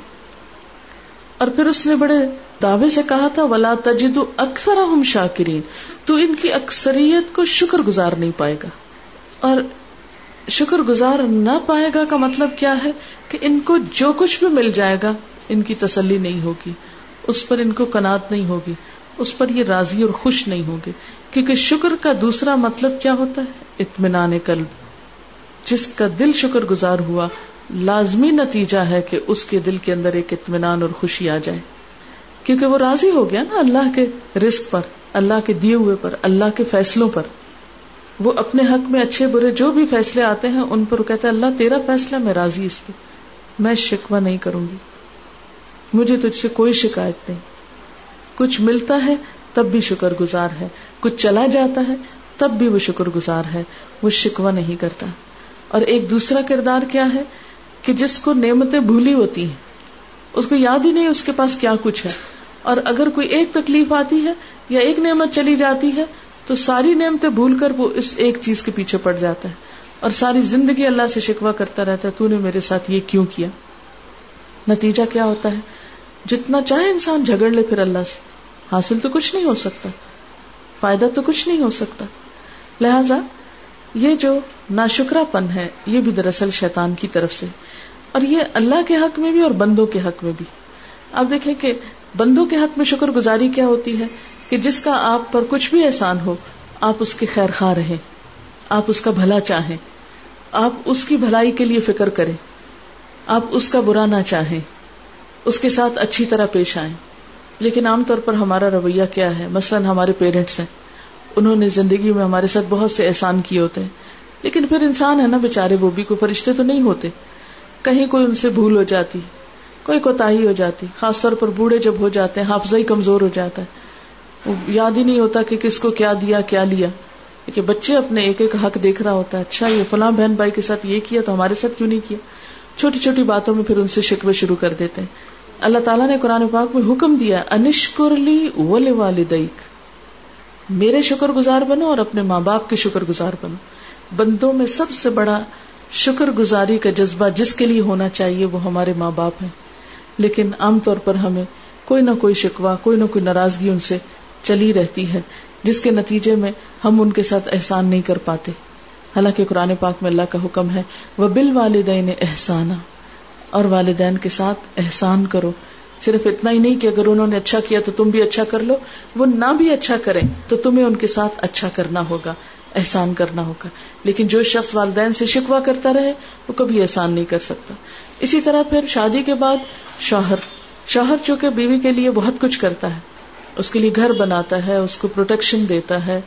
اور پھر اس نے بڑے دعوے سے کہا تھا، ولا تجد اکثر ہم شاکرین تو ان کی اکثریت کو شکر گزار نہیں پائے گا۔ اور شکر گزار نہ پائے گا کا مطلب کیا ہے؟ کہ ان کو جو کچھ بھی مل جائے گا، ان کی تسلی نہیں ہوگی۔ اس پر ان کو کنات نہیں ہوگی۔ اس پر یہ راضی اور خوش نہیں ہوگے کیونکہ شکر کا دوسرا مطلب کیا ہوتا ہے؟ اطمینان قلب۔ جس کا دل شکر گزار ہوا لازمی نتیجہ ہے کہ اس کے دل کے اندر ایک اطمینان اور خوشی آ جائے۔ کیونکہ وہ راضی ہو گیا نا اللہ کے رسک پر، اللہ کے دیے ہوئے پر، اللہ کے فیصلوں پر۔ وہ اپنے حق میں اچھے برے جو بھی فیصلے آتے ہیں، ان پر کہتا ہے، اللہ تیرا فیصلہ میں راضی اس پہ۔ میں شکوا نہیں کروں گی۔ مجھے تجھ سے کوئی شکایت نہیں۔ کچھ ملتا ہے، تب بھی شکر گزار ہے۔ کچھ چلا جاتا ہے، تب بھی وہ شکر گزار ہے۔ وہ شکوا نہیں کرتا۔ اور ایک دوسرا کردار کیا ہے؟ کہ جس کو نعمتیں بھولی ہوتی ہیں، اس کو یاد ہی نہیں اس کے پاس کیا کچھ ہے۔ اور اگر کوئی ایک تکلیف آتی ہے یا ایک نعمت چلی جاتی ہے، تو ساری نعمتیں بھول کر وہ اس ایک چیز کے پیچھے پڑ جاتا ہے۔ اور ساری زندگی اللہ سے شکوا کرتا رہتا ہے، تو نے میرے ساتھ یہ کیوں کیا؟ نتیجہ کیا ہوتا ہے؟ جتنا چاہے انسان جھگڑ لے پھر اللہ سے۔ حاصل تو کچھ نہیں ہو سکتا، فائدہ تو کچھ نہیں ہو سکتا۔ لہذا یہ جو ناشکرا پن ہے، یہ بھی دراصل شیطان کی طرف سے۔ اور یہ اللہ کے حق میں بھی اور بندوں کے حق میں بھی۔ آپ دیکھیں کہ بندوں کے حق میں شکر گزاری کیا ہوتی ہے؟ کہ جس کا آپ پر کچھ بھی احسان ہو، آپ اس کے خیر خواہ رہیں۔ آپ اس کا بھلا چاہیں۔ آپ اس کی بھلائی کے لیے فکر کریں۔ آپ اس کا برا نہ چاہیں۔ اس کے ساتھ اچھی طرح پیش آئیں۔ لیکن عام طور پر ہمارا رویہ کیا ہے؟ مثلاً ہمارے پیرنٹس ہیں۔ انہوں نے زندگی میں ہمارے ساتھ بہت سے احسان کیے ہوتے ہیں۔ لیکن پھر انسان ہے نا بےچارے وہ بھی کوئی فرشتے تو نہیں ہوتے۔ کہیں کوئی ان سے بھول ہو جاتی، کوئی کوتا ہو جاتی۔ خاص طور پر بوڑھے جب ہو جاتے ہیں حافظ ہی کمزور ہو جاتا ہے۔ وہ یاد ہی نہیں ہوتا کہ کس کو کیا دیا، کیا لیا۔ کہ بچے اپنے ایک ایک حق دیکھ رہا ہوتا ہے اچھا یہ فلاں بہن بھائی کے ساتھ یہ کیا تو ہمارے ساتھ کیوں نہیں کیا؟ چھوٹی چھوٹی باتوں میں پھر ان سے شکوے شروع کر دیتے ہیں۔ اللہ تعالیٰ نے قرآن پاک میں حکم دیا انشکرلی ول والدیک میرے شکر گزار بنو اور اپنے ماں باپ کے شکر گزار بنو۔ بندوں میں سب سے بڑا شکر گزاری کا جذبہ جس کے لیے ہونا چاہیے وہ ہمارے ماں باپ ہیں۔ لیکن عام طور پر ہمیں کوئی نہ کوئی شکوا کوئی نہ کوئی ناراضگی ان سے چلی رہتی ہے، جس کے نتیجے میں ہم ان کے ساتھ احسان نہیں کر پاتے۔ حالانکہ قرآن پاک میں اللہ کا حکم ہے وہ بل والدین احسانہ اور والدین کے ساتھ احسان کرو۔ صرف اتنا ہی نہیں کہ اگر انہوں نے اچھا کیا تو تم بھی اچھا کر لو، وہ نہ بھی اچھا کریں تو تمہیں ان کے ساتھ اچھا کرنا ہوگا، احسان کرنا ہوگا۔ لیکن جو شخص والدین سے شکوا کرتا رہے، وہ کبھی احسان نہیں کر سکتا۔ اسی طرح پھر شادی کے بعد شوہر شوہر چونکہ بیوی کے لیے بہت کچھ کرتا ہے، اس کے لیے گھر بناتا ہے، اس کو پروٹیکشن دیتا ہے،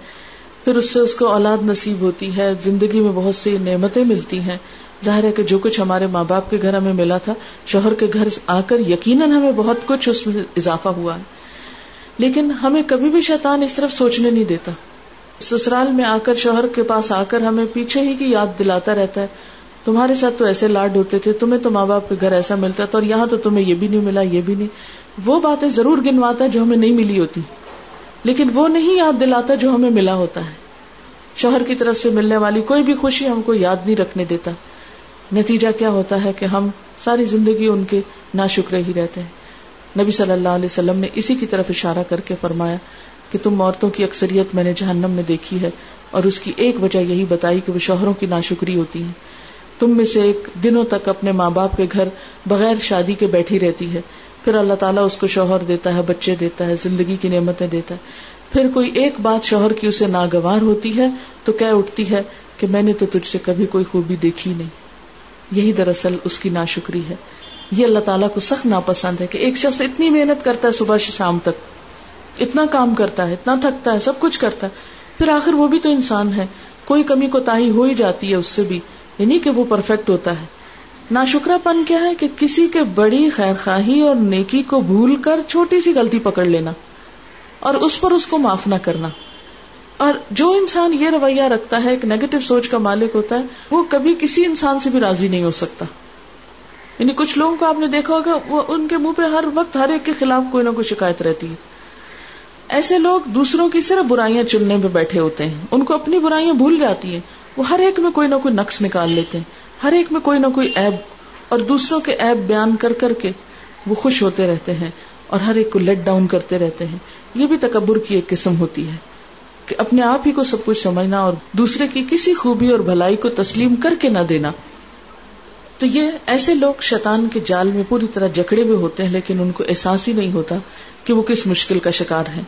پھر اس سے اس کو اولاد نصیب ہوتی ہے، زندگی میں بہت سی نعمتیں ملتی ہیں۔ ظاہر ہے کہ جو کچھ ہمارے ماں باپ کے گھر ہمیں ملا تھا، شوہر کے گھر آ کر یقیناً ہمیں بہت کچھ اس میں اضافہ ہوا ہے۔ لیکن ہمیں کبھی بھی شیطان اس طرف سوچنے نہیں دیتا۔ سسرال میں آ کر شوہر کے پاس آ کر ہمیں پیچھے ہی کی یاد دلاتا رہتا ہے۔ تمہارے ساتھ تو ایسے لاڈ ہوتے تھے، تمہیں تو ماں باپ کے گھر ایسا ملتا تھا اور یہاں تو تمہیں یہ بھی نہیں ملا، یہ بھی نہیں۔ وہ باتیں ضرور گنواتا ہے جو ہمیں نہیں ملی ہوتی۔ لیکن وہ نہیں یاد دلاتا جو ہمیں ملا ہوتا ہے۔ شوہر کی طرف سے ملنے والی کوئی بھی خوشی ہم کو یاد نہیں رکھنے دیتا۔ نتیجہ کیا ہوتا ہے کہ ہم ساری زندگی ان کے نا شکرے ہی رہتے ہیں۔ نبی صلی اللہ علیہ وسلم نے اسی کی طرف اشارہ کر کے فرمایا کہ تم عورتوں کی اکثریت میں نے جہنم میں دیکھی ہے اور اس کی ایک وجہ یہی بتائی کہ وہ شوہروں کی ناشکری ہوتی ہے تم میں سے ایک دنوں تک اپنے ماں باپ کے گھر بغیر شادی کے بیٹھی رہتی ہے۔ پھر اللہ تعالیٰ اس کو شوہر دیتا ہے، بچے دیتا ہے، زندگی کی نعمتیں دیتا ہے۔ پھر کوئی ایک بات شوہر کی اسے ناگوار ہوتی ہے تو کہہ اٹھتی ہے کہ میں نے تو تجھ سے کبھی کوئی خوبی دیکھی نہیں۔ یہی دراصل اس کی ناشکری ہے۔ یہ اللہ تعالیٰ کو سخت ناپسند ہے کہ ایک شخص اتنی محنت کرتا ہے صبح سے شام تک۔ اتنا کام کرتا ہے، اتنا تھکتا ہے، سب کچھ کرتا ہے۔ پھر آخر وہ بھی تو انسان ہے۔ کوئی کمی کو تاہی ہو ہی جاتی ہے اس سے بھی۔ یعنی کہ وہ پرفیکٹ ہوتا ہے۔ ناشکرا پن کیا ہے کہ کسی کے بڑی خیر خواہی اور نیکی کو بھول کر چھوٹی سی غلطی پکڑ لینا اور اس پر اس کو معاف نہ کرنا۔ اور جو انسان یہ رویہ رکھتا ہے ایک نیگیٹو سوچ کا مالک ہوتا ہے، وہ کبھی کسی انسان سے بھی راضی نہیں ہو سکتا۔ یعنی کچھ لوگوں کو آپ نے دیکھا ہوگا، وہ ان کے منہ پہ ہر وقت ہر ایک کے خلاف کوئی نہ کوئی شکایت رہتی ہے۔ ایسے لوگ دوسروں کی صرف برائیاں چننے پہ بیٹھے ہوتے ہیں۔ ان کو اپنی برائیاں بھول جاتی ہیں۔ وہ ہر ایک میں کوئی نہ کوئی نقص نکال لیتے ہیں۔ ہر ایک میں کوئی نہ کوئی ایب اور دوسروں کے ایب بیان کر کر کے وہ خوش ہوتے رہتے ہیں اور ہر ایک کو لیٹ ڈاؤن کرتے رہتے ہیں۔ یہ بھی تکبر کی ایک قسم ہوتی ہے۔ کہ اپنے آپ ہی کو سب کچھ سمجھنا اور دوسرے کی کسی خوبی اور بھلائی کو تسلیم کر کے نہ دینا۔ تو یہ ایسے لوگ شیطان کے جال میں پوری طرح جکڑے ہوئے ہوتے ہیں، لیکن ان کو احساس ہی نہیں ہوتا کہ وہ کس مشکل کا شکار ہے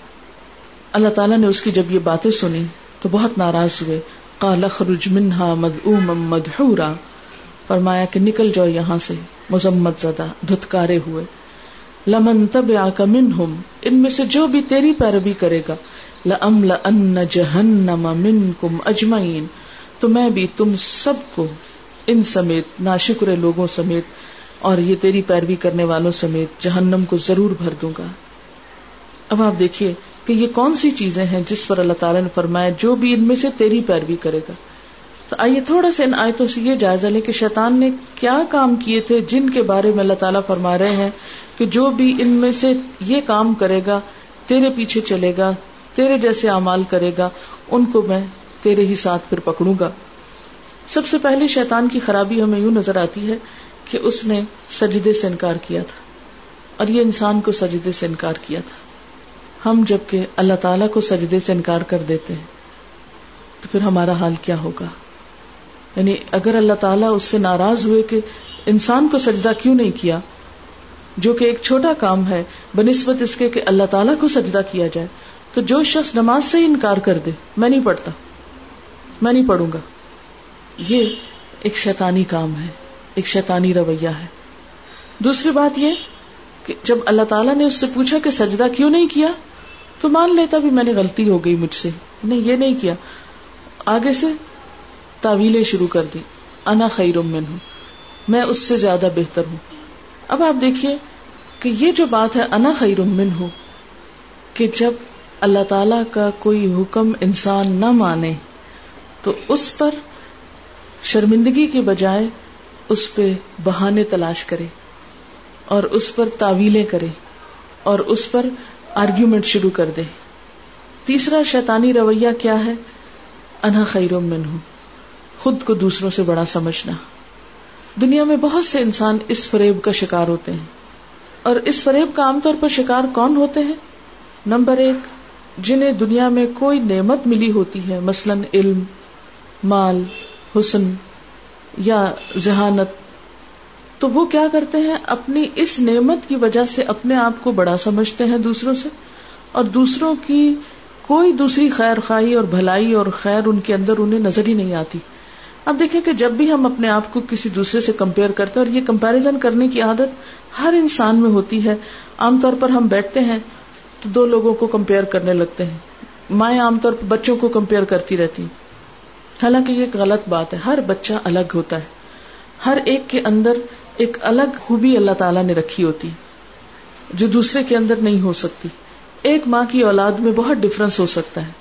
اللہ تعالیٰ نے اس کی جب یہ باتیں سنی تو بہت ناراض ہوئے۔ کالا خرج منہا مد مدحورا۔ فرمایا کہ نکل جاؤ یہاں سے، مذمت زدہ، دھتکارے ہوئے۔ لمن تب آ ان میں سے جو بھی تیری پیروی کرے گا۔ جہنم منکم اجمعین، تو میں بھی تم سب کو ان سمیت ناشکر لوگوں سمیت اور یہ تیری پیروی کرنے والوں سمیت جہنم کو ضرور بھر دوں گا۔ اب آپ دیکھیے کہ یہ کون سی چیزیں ہیں جس پر اللہ تعالیٰ نے فرمایا جو بھی ان میں سے تیری پیروی کرے گا۔ تو آئیے تھوڑا سا ان آیتوں سے یہ جائزہ لیں کہ شیطان نے کیا کام کیے تھے جن کے بارے میں اللہ تعالیٰ فرما رہے ہیں کہ جو بھی ان میں سے یہ کام کرے گا، تیرے پیچھے چلے گا تیرے جیسے امال کرے گا، ان کو میں تیرے ہی ساتھ پھر پکڑوں گا۔ سب سے پہلے شیطان کی خرابی ہمیں یوں نظر آتی ہے کہ اس نے سجدے سے انکار کیا تھا، اور یہ انسان کو سجدے سے انکار کیا تھا۔ ہم جبکہ اللہ تعالی کو سجدے سے انکار کر دیتے ہیں، تو پھر ہمارا حال کیا ہوگا؟ یعنی اگر اللہ تعالیٰ اس سے ناراض ہوئے کہ انسان کو سجدہ کیوں نہیں کیا، جو کہ ایک چھوٹا کام ہے، بنسبت اس کے کہ اللہ تعالیٰ کو سجدہ کیا جائے تو جو شخص نماز سے ہی انکار کر دے، میں نہیں پڑھتا، میں نہیں پڑھوں گا۔ یہ ایک شیطانی کام ہے، ایک شیطانی رویہ ہے۔ دوسری بات یہ کہ جب اللہ تعالیٰ نے اس سے پوچھا کہ سجدہ کیوں نہیں کیا، تو مان لیتا بھی میں نے غلطی ہو گئی مجھ سے۔ نہیں، یہ نہیں کیا۔ آگے سے تعویلیں شروع کر دی۔ انا خیر من ہوں میں اس سے زیادہ بہتر ہوں۔ اب آپ دیکھیے کہ یہ جو بات ہے، انا خیر من ہوں کہ جب اللہ تعالی کا کوئی حکم انسان نہ مانے تو اس پر شرمندگی کے بجائے اس پہ بہانے تلاش کرے اور اس پر تعویلیں کرے اور اس پر آرگیومنٹ شروع کر دے۔ تیسرا شیطانی رویہ کیا ہے؟ انہا خیر من ہوں خود کو دوسروں سے بڑا سمجھنا۔ دنیا میں بہت سے انسان اس فریب کا شکار ہوتے ہیں۔ اور اس فریب کا عام طور پر شکار کون ہوتے ہیں؟ نمبر ایک جنہیں دنیا میں کوئی نعمت ملی ہوتی ہے، مثلاً علم، مال، حسن یا ذہانت، تو وہ کیا کرتے ہیں؟ اپنی اس نعمت کی وجہ سے اپنے آپ کو بڑا سمجھتے ہیں دوسروں سے، اور دوسروں کی کوئی دوسری خیر خواہی اور بھلائی اور خیر ان کے اندر انہیں نظر ہی نہیں آتی۔ اب دیکھیں کہ جب بھی ہم اپنے آپ کو کسی دوسرے سے کمپیئر کرتے ہیں، اور یہ کمپیرزن کرنے کی عادت ہر انسان میں ہوتی ہے۔ عام طور پر ہم بیٹھتے ہیں تو دو لوگوں کو کمپیئر کرنے لگتے ہیں۔ مائیں عام طور پر بچوں کو کمپیئر کرتی رہتی حالانکہ یہ ایک غلط بات ہے۔ ہر بچہ الگ ہوتا ہے۔ ہر ایک کے اندر ایک الگ خوبی اللہ تعالیٰ نے رکھی ہوتی جو دوسرے کے اندر نہیں ہو سکتی۔ ایک ماں کی اولاد میں بہت ڈفرنس ہو سکتا ہے۔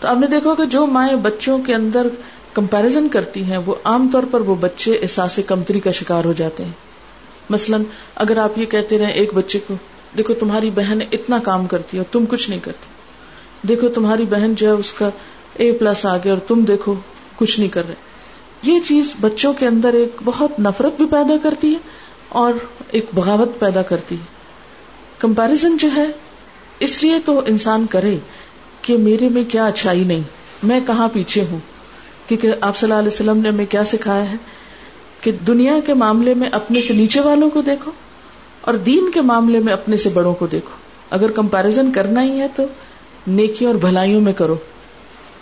تو آپ نے دیکھا کہ جو مائیں بچوں کے اندر کمپیرزن کرتی ہیں، وہ عام طور پر وہ بچے احساس کمتری کا شکار ہو جاتے ہیں۔ مثلاً اگر آپ یہ کہتے رہے ایک بچے کو دیکھو تمہاری بہن اتنا کام کرتی ہے اور تم کچھ نہیں کرتی۔ دیکھو تمہاری بہن جو ہے اس کا اے پلس آ گیا اور تم دیکھو کچھ نہیں کر رہے۔ یہ چیز بچوں کے اندر ایک بہت نفرت بھی پیدا کرتی ہے اور ایک بغاوت پیدا کرتی ہے۔ کمپیرزن جو ہے، اس لیے تو انسان کرے کہ میرے میں کیا اچھائی نہیں، میں کہاں پیچھے ہوں؟ کیونکہ آپ صلی اللہ علیہ وسلم نے ہمیں کیا سکھایا ہے کہ دنیا کے معاملے میں اپنے سے نیچے والوں کو دیکھو۔ اور دین کے معاملے میں اپنے سے بڑوں کو دیکھو۔ اگر کمپیرزن کرنا ہی ہے تو نیکی اور بھلائیوں میں کرو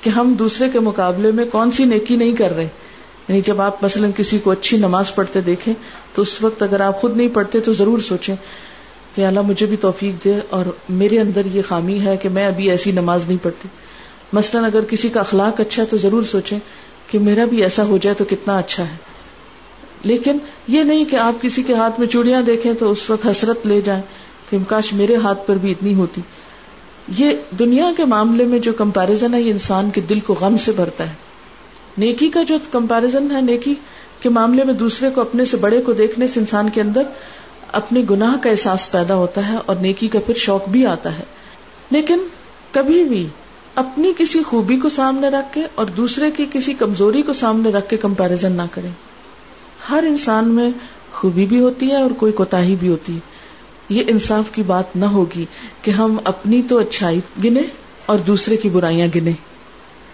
کہ ہم دوسرے کے مقابلے میں کون سی نیکی نہیں کر رہے۔ یعنی جب آپ مثلاً کسی کو اچھی نماز پڑھتے دیکھیں تو اس وقت اگر آپ خود نہیں پڑھتے تو ضرور سوچیں کہ اللہ مجھے بھی توفیق دے اور میرے اندر یہ خامی ہے کہ میں ابھی ایسی نماز نہیں پڑھتی۔ مثلاً اگر کسی کا اخلاق اچھا ہے تو ضرور سوچیں کہ میرا بھی ایسا ہو جائے تو کتنا اچھا ہے۔ لیکن یہ نہیں کہ آپ کسی کے ہاتھ میں چوڑیاں دیکھیں تو اس وقت حسرت لے جائیں کہ کاش میرے ہاتھ پر بھی اتنی ہوتی۔ یہ دنیا کے معاملے میں جو کمپیرزن ہے، یہ انسان کے دل کو غم سے بھرتا ہے۔ نیکی کا جو کمپیرزن ہے، نیکی کے معاملے میں دوسرے کو اپنے سے بڑے کو دیکھنے سے انسان کے اندر اپنے گناہ کا احساس پیدا ہوتا ہے اور نیکی کا پھر شوق بھی آتا ہے۔ لیکن کبھی بھی اپنی کسی خوبی کو سامنے رکھ کے اور دوسرے کی کسی کمزوری کو سامنے رکھ کے کمپیرزن نہ کریں۔ ہر انسان میں خوبی بھی ہوتی ہے اور کوئی کوتا بھی ہوتی ہے۔ یہ انصاف کی بات نہ ہوگی کہ ہم اپنی تو اچھائی گنے اور دوسرے کی برائیاں گنے۔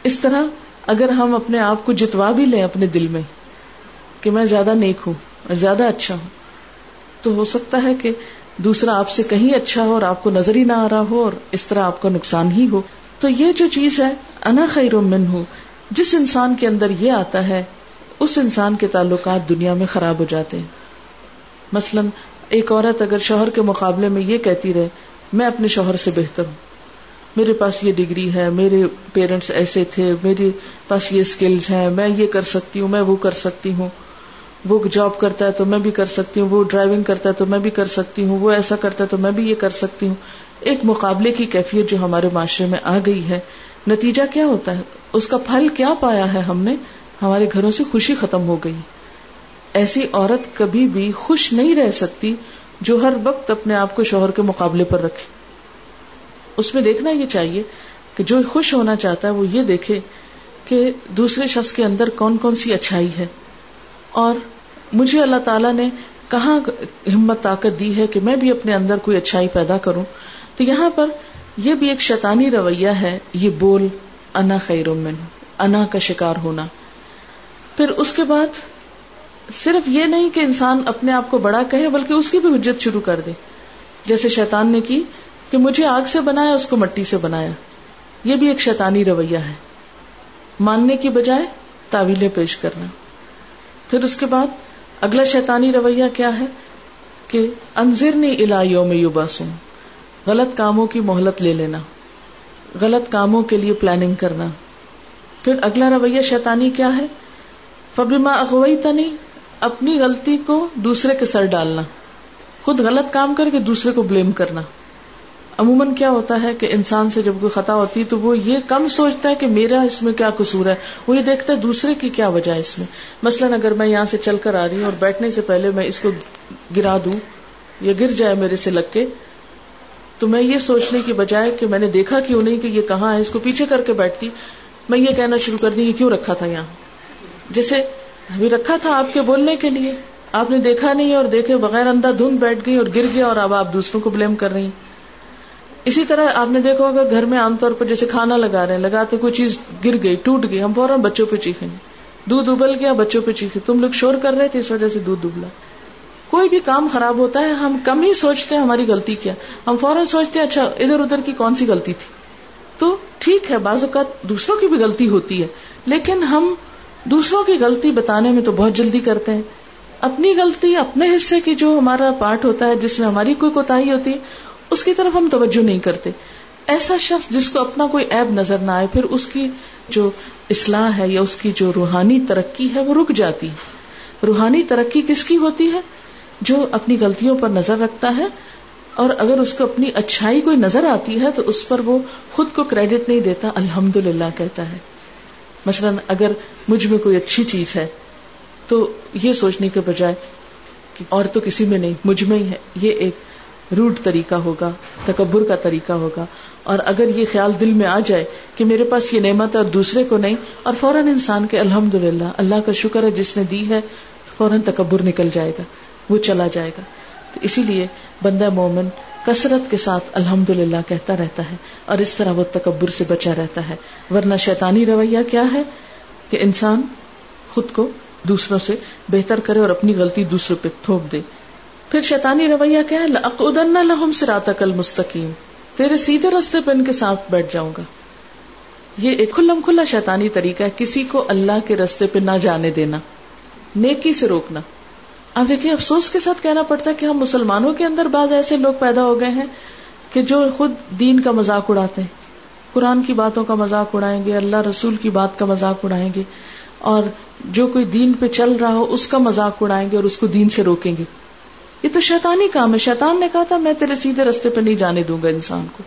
اس طرح اگر ہم اپنے آپ کو جتوا بھی لیں اپنے دل میں کہ میں زیادہ نیک ہوں اور زیادہ اچھا ہوں، تو ہو سکتا ہے کہ دوسرا آپ سے کہیں اچھا ہو اور آپ کو نظر ہی نہ آ رہا ہو اور اس طرح آپ کا نقصان ہی ہو۔ تو یہ جو چیز ہے، انا خیر من ہو جس انسان کے اندر یہ آتا ہے اس انسان کے تعلقات دنیا میں خراب ہو جاتے ہیں۔ مثلاً، ایک عورت اگر شوہر کے مقابلے میں یہ کہتی رہے، میں اپنے شوہر سے بہتر ہوں۔ میرے پاس یہ ڈگری ہے، میرے پیرنٹس ایسے تھے، میرے پاس یہ اسکلز ہیں، میں یہ کر سکتی ہوں، میں وہ کر سکتی ہوں۔ وہ جاب کرتا ہے تو میں بھی کر سکتی ہوں، وہ ڈرائیونگ کرتا ہے تو میں بھی کر سکتی ہوں، وہ ایسا کرتا ہے تو میں بھی یہ کر سکتی ہوں۔ ایک مقابلے کی کیفیت جو ہمارے معاشرے میں آ گئی ہے، نتیجہ کیا ہوتا ہے؟ اس کا پھل کیا پایا ہے ہم نے؟ ہمارے گھروں سے خوشی ختم ہو گئی۔ ایسی عورت کبھی بھی خوش نہیں رہ سکتی جو ہر وقت اپنے آپ کو شوہر کے مقابلے پر رکھے۔ اس میں دیکھنا یہ چاہیے کہ جو خوش ہونا چاہتا ہے وہ یہ دیکھے کہ دوسرے شخص کے اندر کون کون سی اچھائی ہے۔ اور مجھے اللہ تعالیٰ نے کہاں ہمت طاقت دی ہے کہ میں بھی اپنے اندر کوئی اچھائی پیدا کروں۔ تو یہاں پر یہ بھی ایک شیطانی رویہ ہے، یہ بول، انا خیر من انا کا شکار ہونا۔ پھر اس کے بعد صرف یہ نہیں کہ انسان اپنے آپ کو بڑا کہے، بلکہ اس کی بھی حجت شروع کر دے۔ جیسے شیطان نے کی کہ مجھے آگ سے بنایا، اس کو مٹی سے بنایا۔ یہ بھی ایک شیطانی رویہ ہے۔ ماننے کی بجائے تعویلیں پیش کرنا۔ پھر اس کے بعد اگلا شیطانی رویہ کیا ہے؟ کہ انضرنی الایوں میں یو غلط کاموں کی مہلت لے لینا۔ غلط کاموں کے لیے پلاننگ کرنا۔ پھر اگلا رویہ شیطانی کیا ہے؟ فبیما اغوئی تنی اپنی غلطی کو دوسرے کے سر ڈالنا۔ خود غلط کام کر کے دوسرے کو بلیم کرنا۔ عموماً کیا ہوتا ہے کہ انسان سے جب کوئی خطا ہوتی ہے تو وہ یہ کم سوچتا ہے کہ میرا اس میں کیا قصور ہے۔ وہ یہ دیکھتا ہے دوسرے کی کیا وجہ ہے اس میں۔ مثلاً اگر میں یہاں سے چل کر آ رہی ہوں اور بیٹھنے سے پہلے میں اس کو گرا دوں یا گر جائے میرے سے لگ کے، تو میں یہ سوچنے کی بجائے کہ میں نے دیکھا کیوں نہیں کہ یہ کہاں ہے، اس کو پیچھے کر کے بیٹھتی۔ میں یہ کہنا شروع کر دی، یہ کیوں رکھا تھا یہاں؟ جیسے ابھی رکھا تھا آپ کے بولنے کے لیے۔ آپ نے دیکھا نہیں اور دیکھے بغیر اندھا دھند بیٹھ گئی اور گر گیا اور اب آپ دوسروں کو بلیم کر رہی اسی طرح آپ نے دیکھا ہوگا گھر میں عام طور پر جیسے کھانا لگا رہے ہیں، لگاتے کوئی چیز گر گئی، ٹوٹ گئی، ہم فوراً بچوں پہ چیخیں گے۔ دودھ ابل گیا، بچوں پہ چیخے تم لوگ شور کر رہے تھے، اس وجہ سے دودھ ابلا۔ کوئی بھی کام خراب ہوتا ہے، ہم کم ہی سوچتے ہیں ہماری غلطی کیا۔ ہم فوراً سوچتے ہیں اچھا ادھر ادھر کی کون سی غلطی تھی؟ تو ٹھیک ہے، بعض اوقات دوسروں کی بھی غلطی ہوتی ہے، لیکن ہم دوسروں کی غلطی بتانے میں تو بہت جلدی کرتے ہیں۔ اپنی غلطی، اپنے حصے کی جو ہمارا پارٹ ہوتا ہے، جس میں ہماری کوئی کوتا ہوتی ہے اس کی طرف ہم توجہ نہیں کرتے۔ ایسا شخص جس کو اپنا کوئی عیب نظر نہ آئے، پھر اس کی جو اصلاح ہے یا اس کی جو روحانی ترقی ہے، وہ رک جاتی ہے۔ روحانی ترقی کس کی ہوتی ہے؟ جو اپنی غلطیوں پر نظر رکھتا ہے، اور اگر اس کو اپنی اچھائی کوئی نظر آتی ہے، تو اس پر وہ خود کو کریڈٹ نہیں دیتا الحمد للہ کہتا ہے۔ مثلاً اگر مجھ میں کوئی اچھی چیز ہے، تو یہ سوچنے کے بجائے کہ اور تو کسی میں نہیں، مجھ میں ہی ہے۔ یہ ایک روٹ طریقہ ہوگا، تکبر کا طریقہ ہوگا۔ اور اگر یہ خیال دل میں آ جائے کہ میرے پاس یہ نعمت ہے اور دوسرے کو نہیں، اور فوراً انسان کے الحمد للہ اللہ کا شکر ہے جس نے دی ہے، فوراً تکبر نکل جائے گا، وہ چلا جائے گا۔ تو اسی لیے بندہ مومن کثرت کے ساتھ الحمد للہ کہتا رہتا ہے اور اس طرح وہ تکبر سے بچا رہتا ہے۔ ورنہ شیطانی رویہ کیا ہے کہ انسان خود کو دوسروں سے بہتر کرے اور اپنی غلطی دوسروں پہ تھوپ دے۔ پھر شیطانی رویہ کیا ہے؟ لقدن لہم صراطک المستقیم تیرے سیدھے رستے پہ ان کے ساتھ بیٹھ جاؤں گا۔ یہ ایک کھلم کھلا شیطانی طریقہ ہے، کسی کو اللہ کے رستے پہ نہ جانے دینا، نیکی سے روکنا۔ اب دیکھیں افسوس کے ساتھ کہنا پڑتا ہے کہ ہم مسلمانوں کے اندر بعض ایسے لوگ پیدا ہو گئے ہیں کہ جو خود دین کا مذاق اڑاتے ہیں۔ قرآن کی باتوں کا مذاق اڑائیں گے، اللہ رسول کی بات کا مذاق اڑائیں گے، اور جو کوئی دین پہ چل رہا ہو، اس کا مذاق اڑائیں گے اور اس کو دین سے روکیں گے۔ یہ تو شیطانی کام ہے۔ شیطان نے کہا تھا، میں تیرے سیدھے رستے پہ نہیں جانے دوں گا انسان کو۔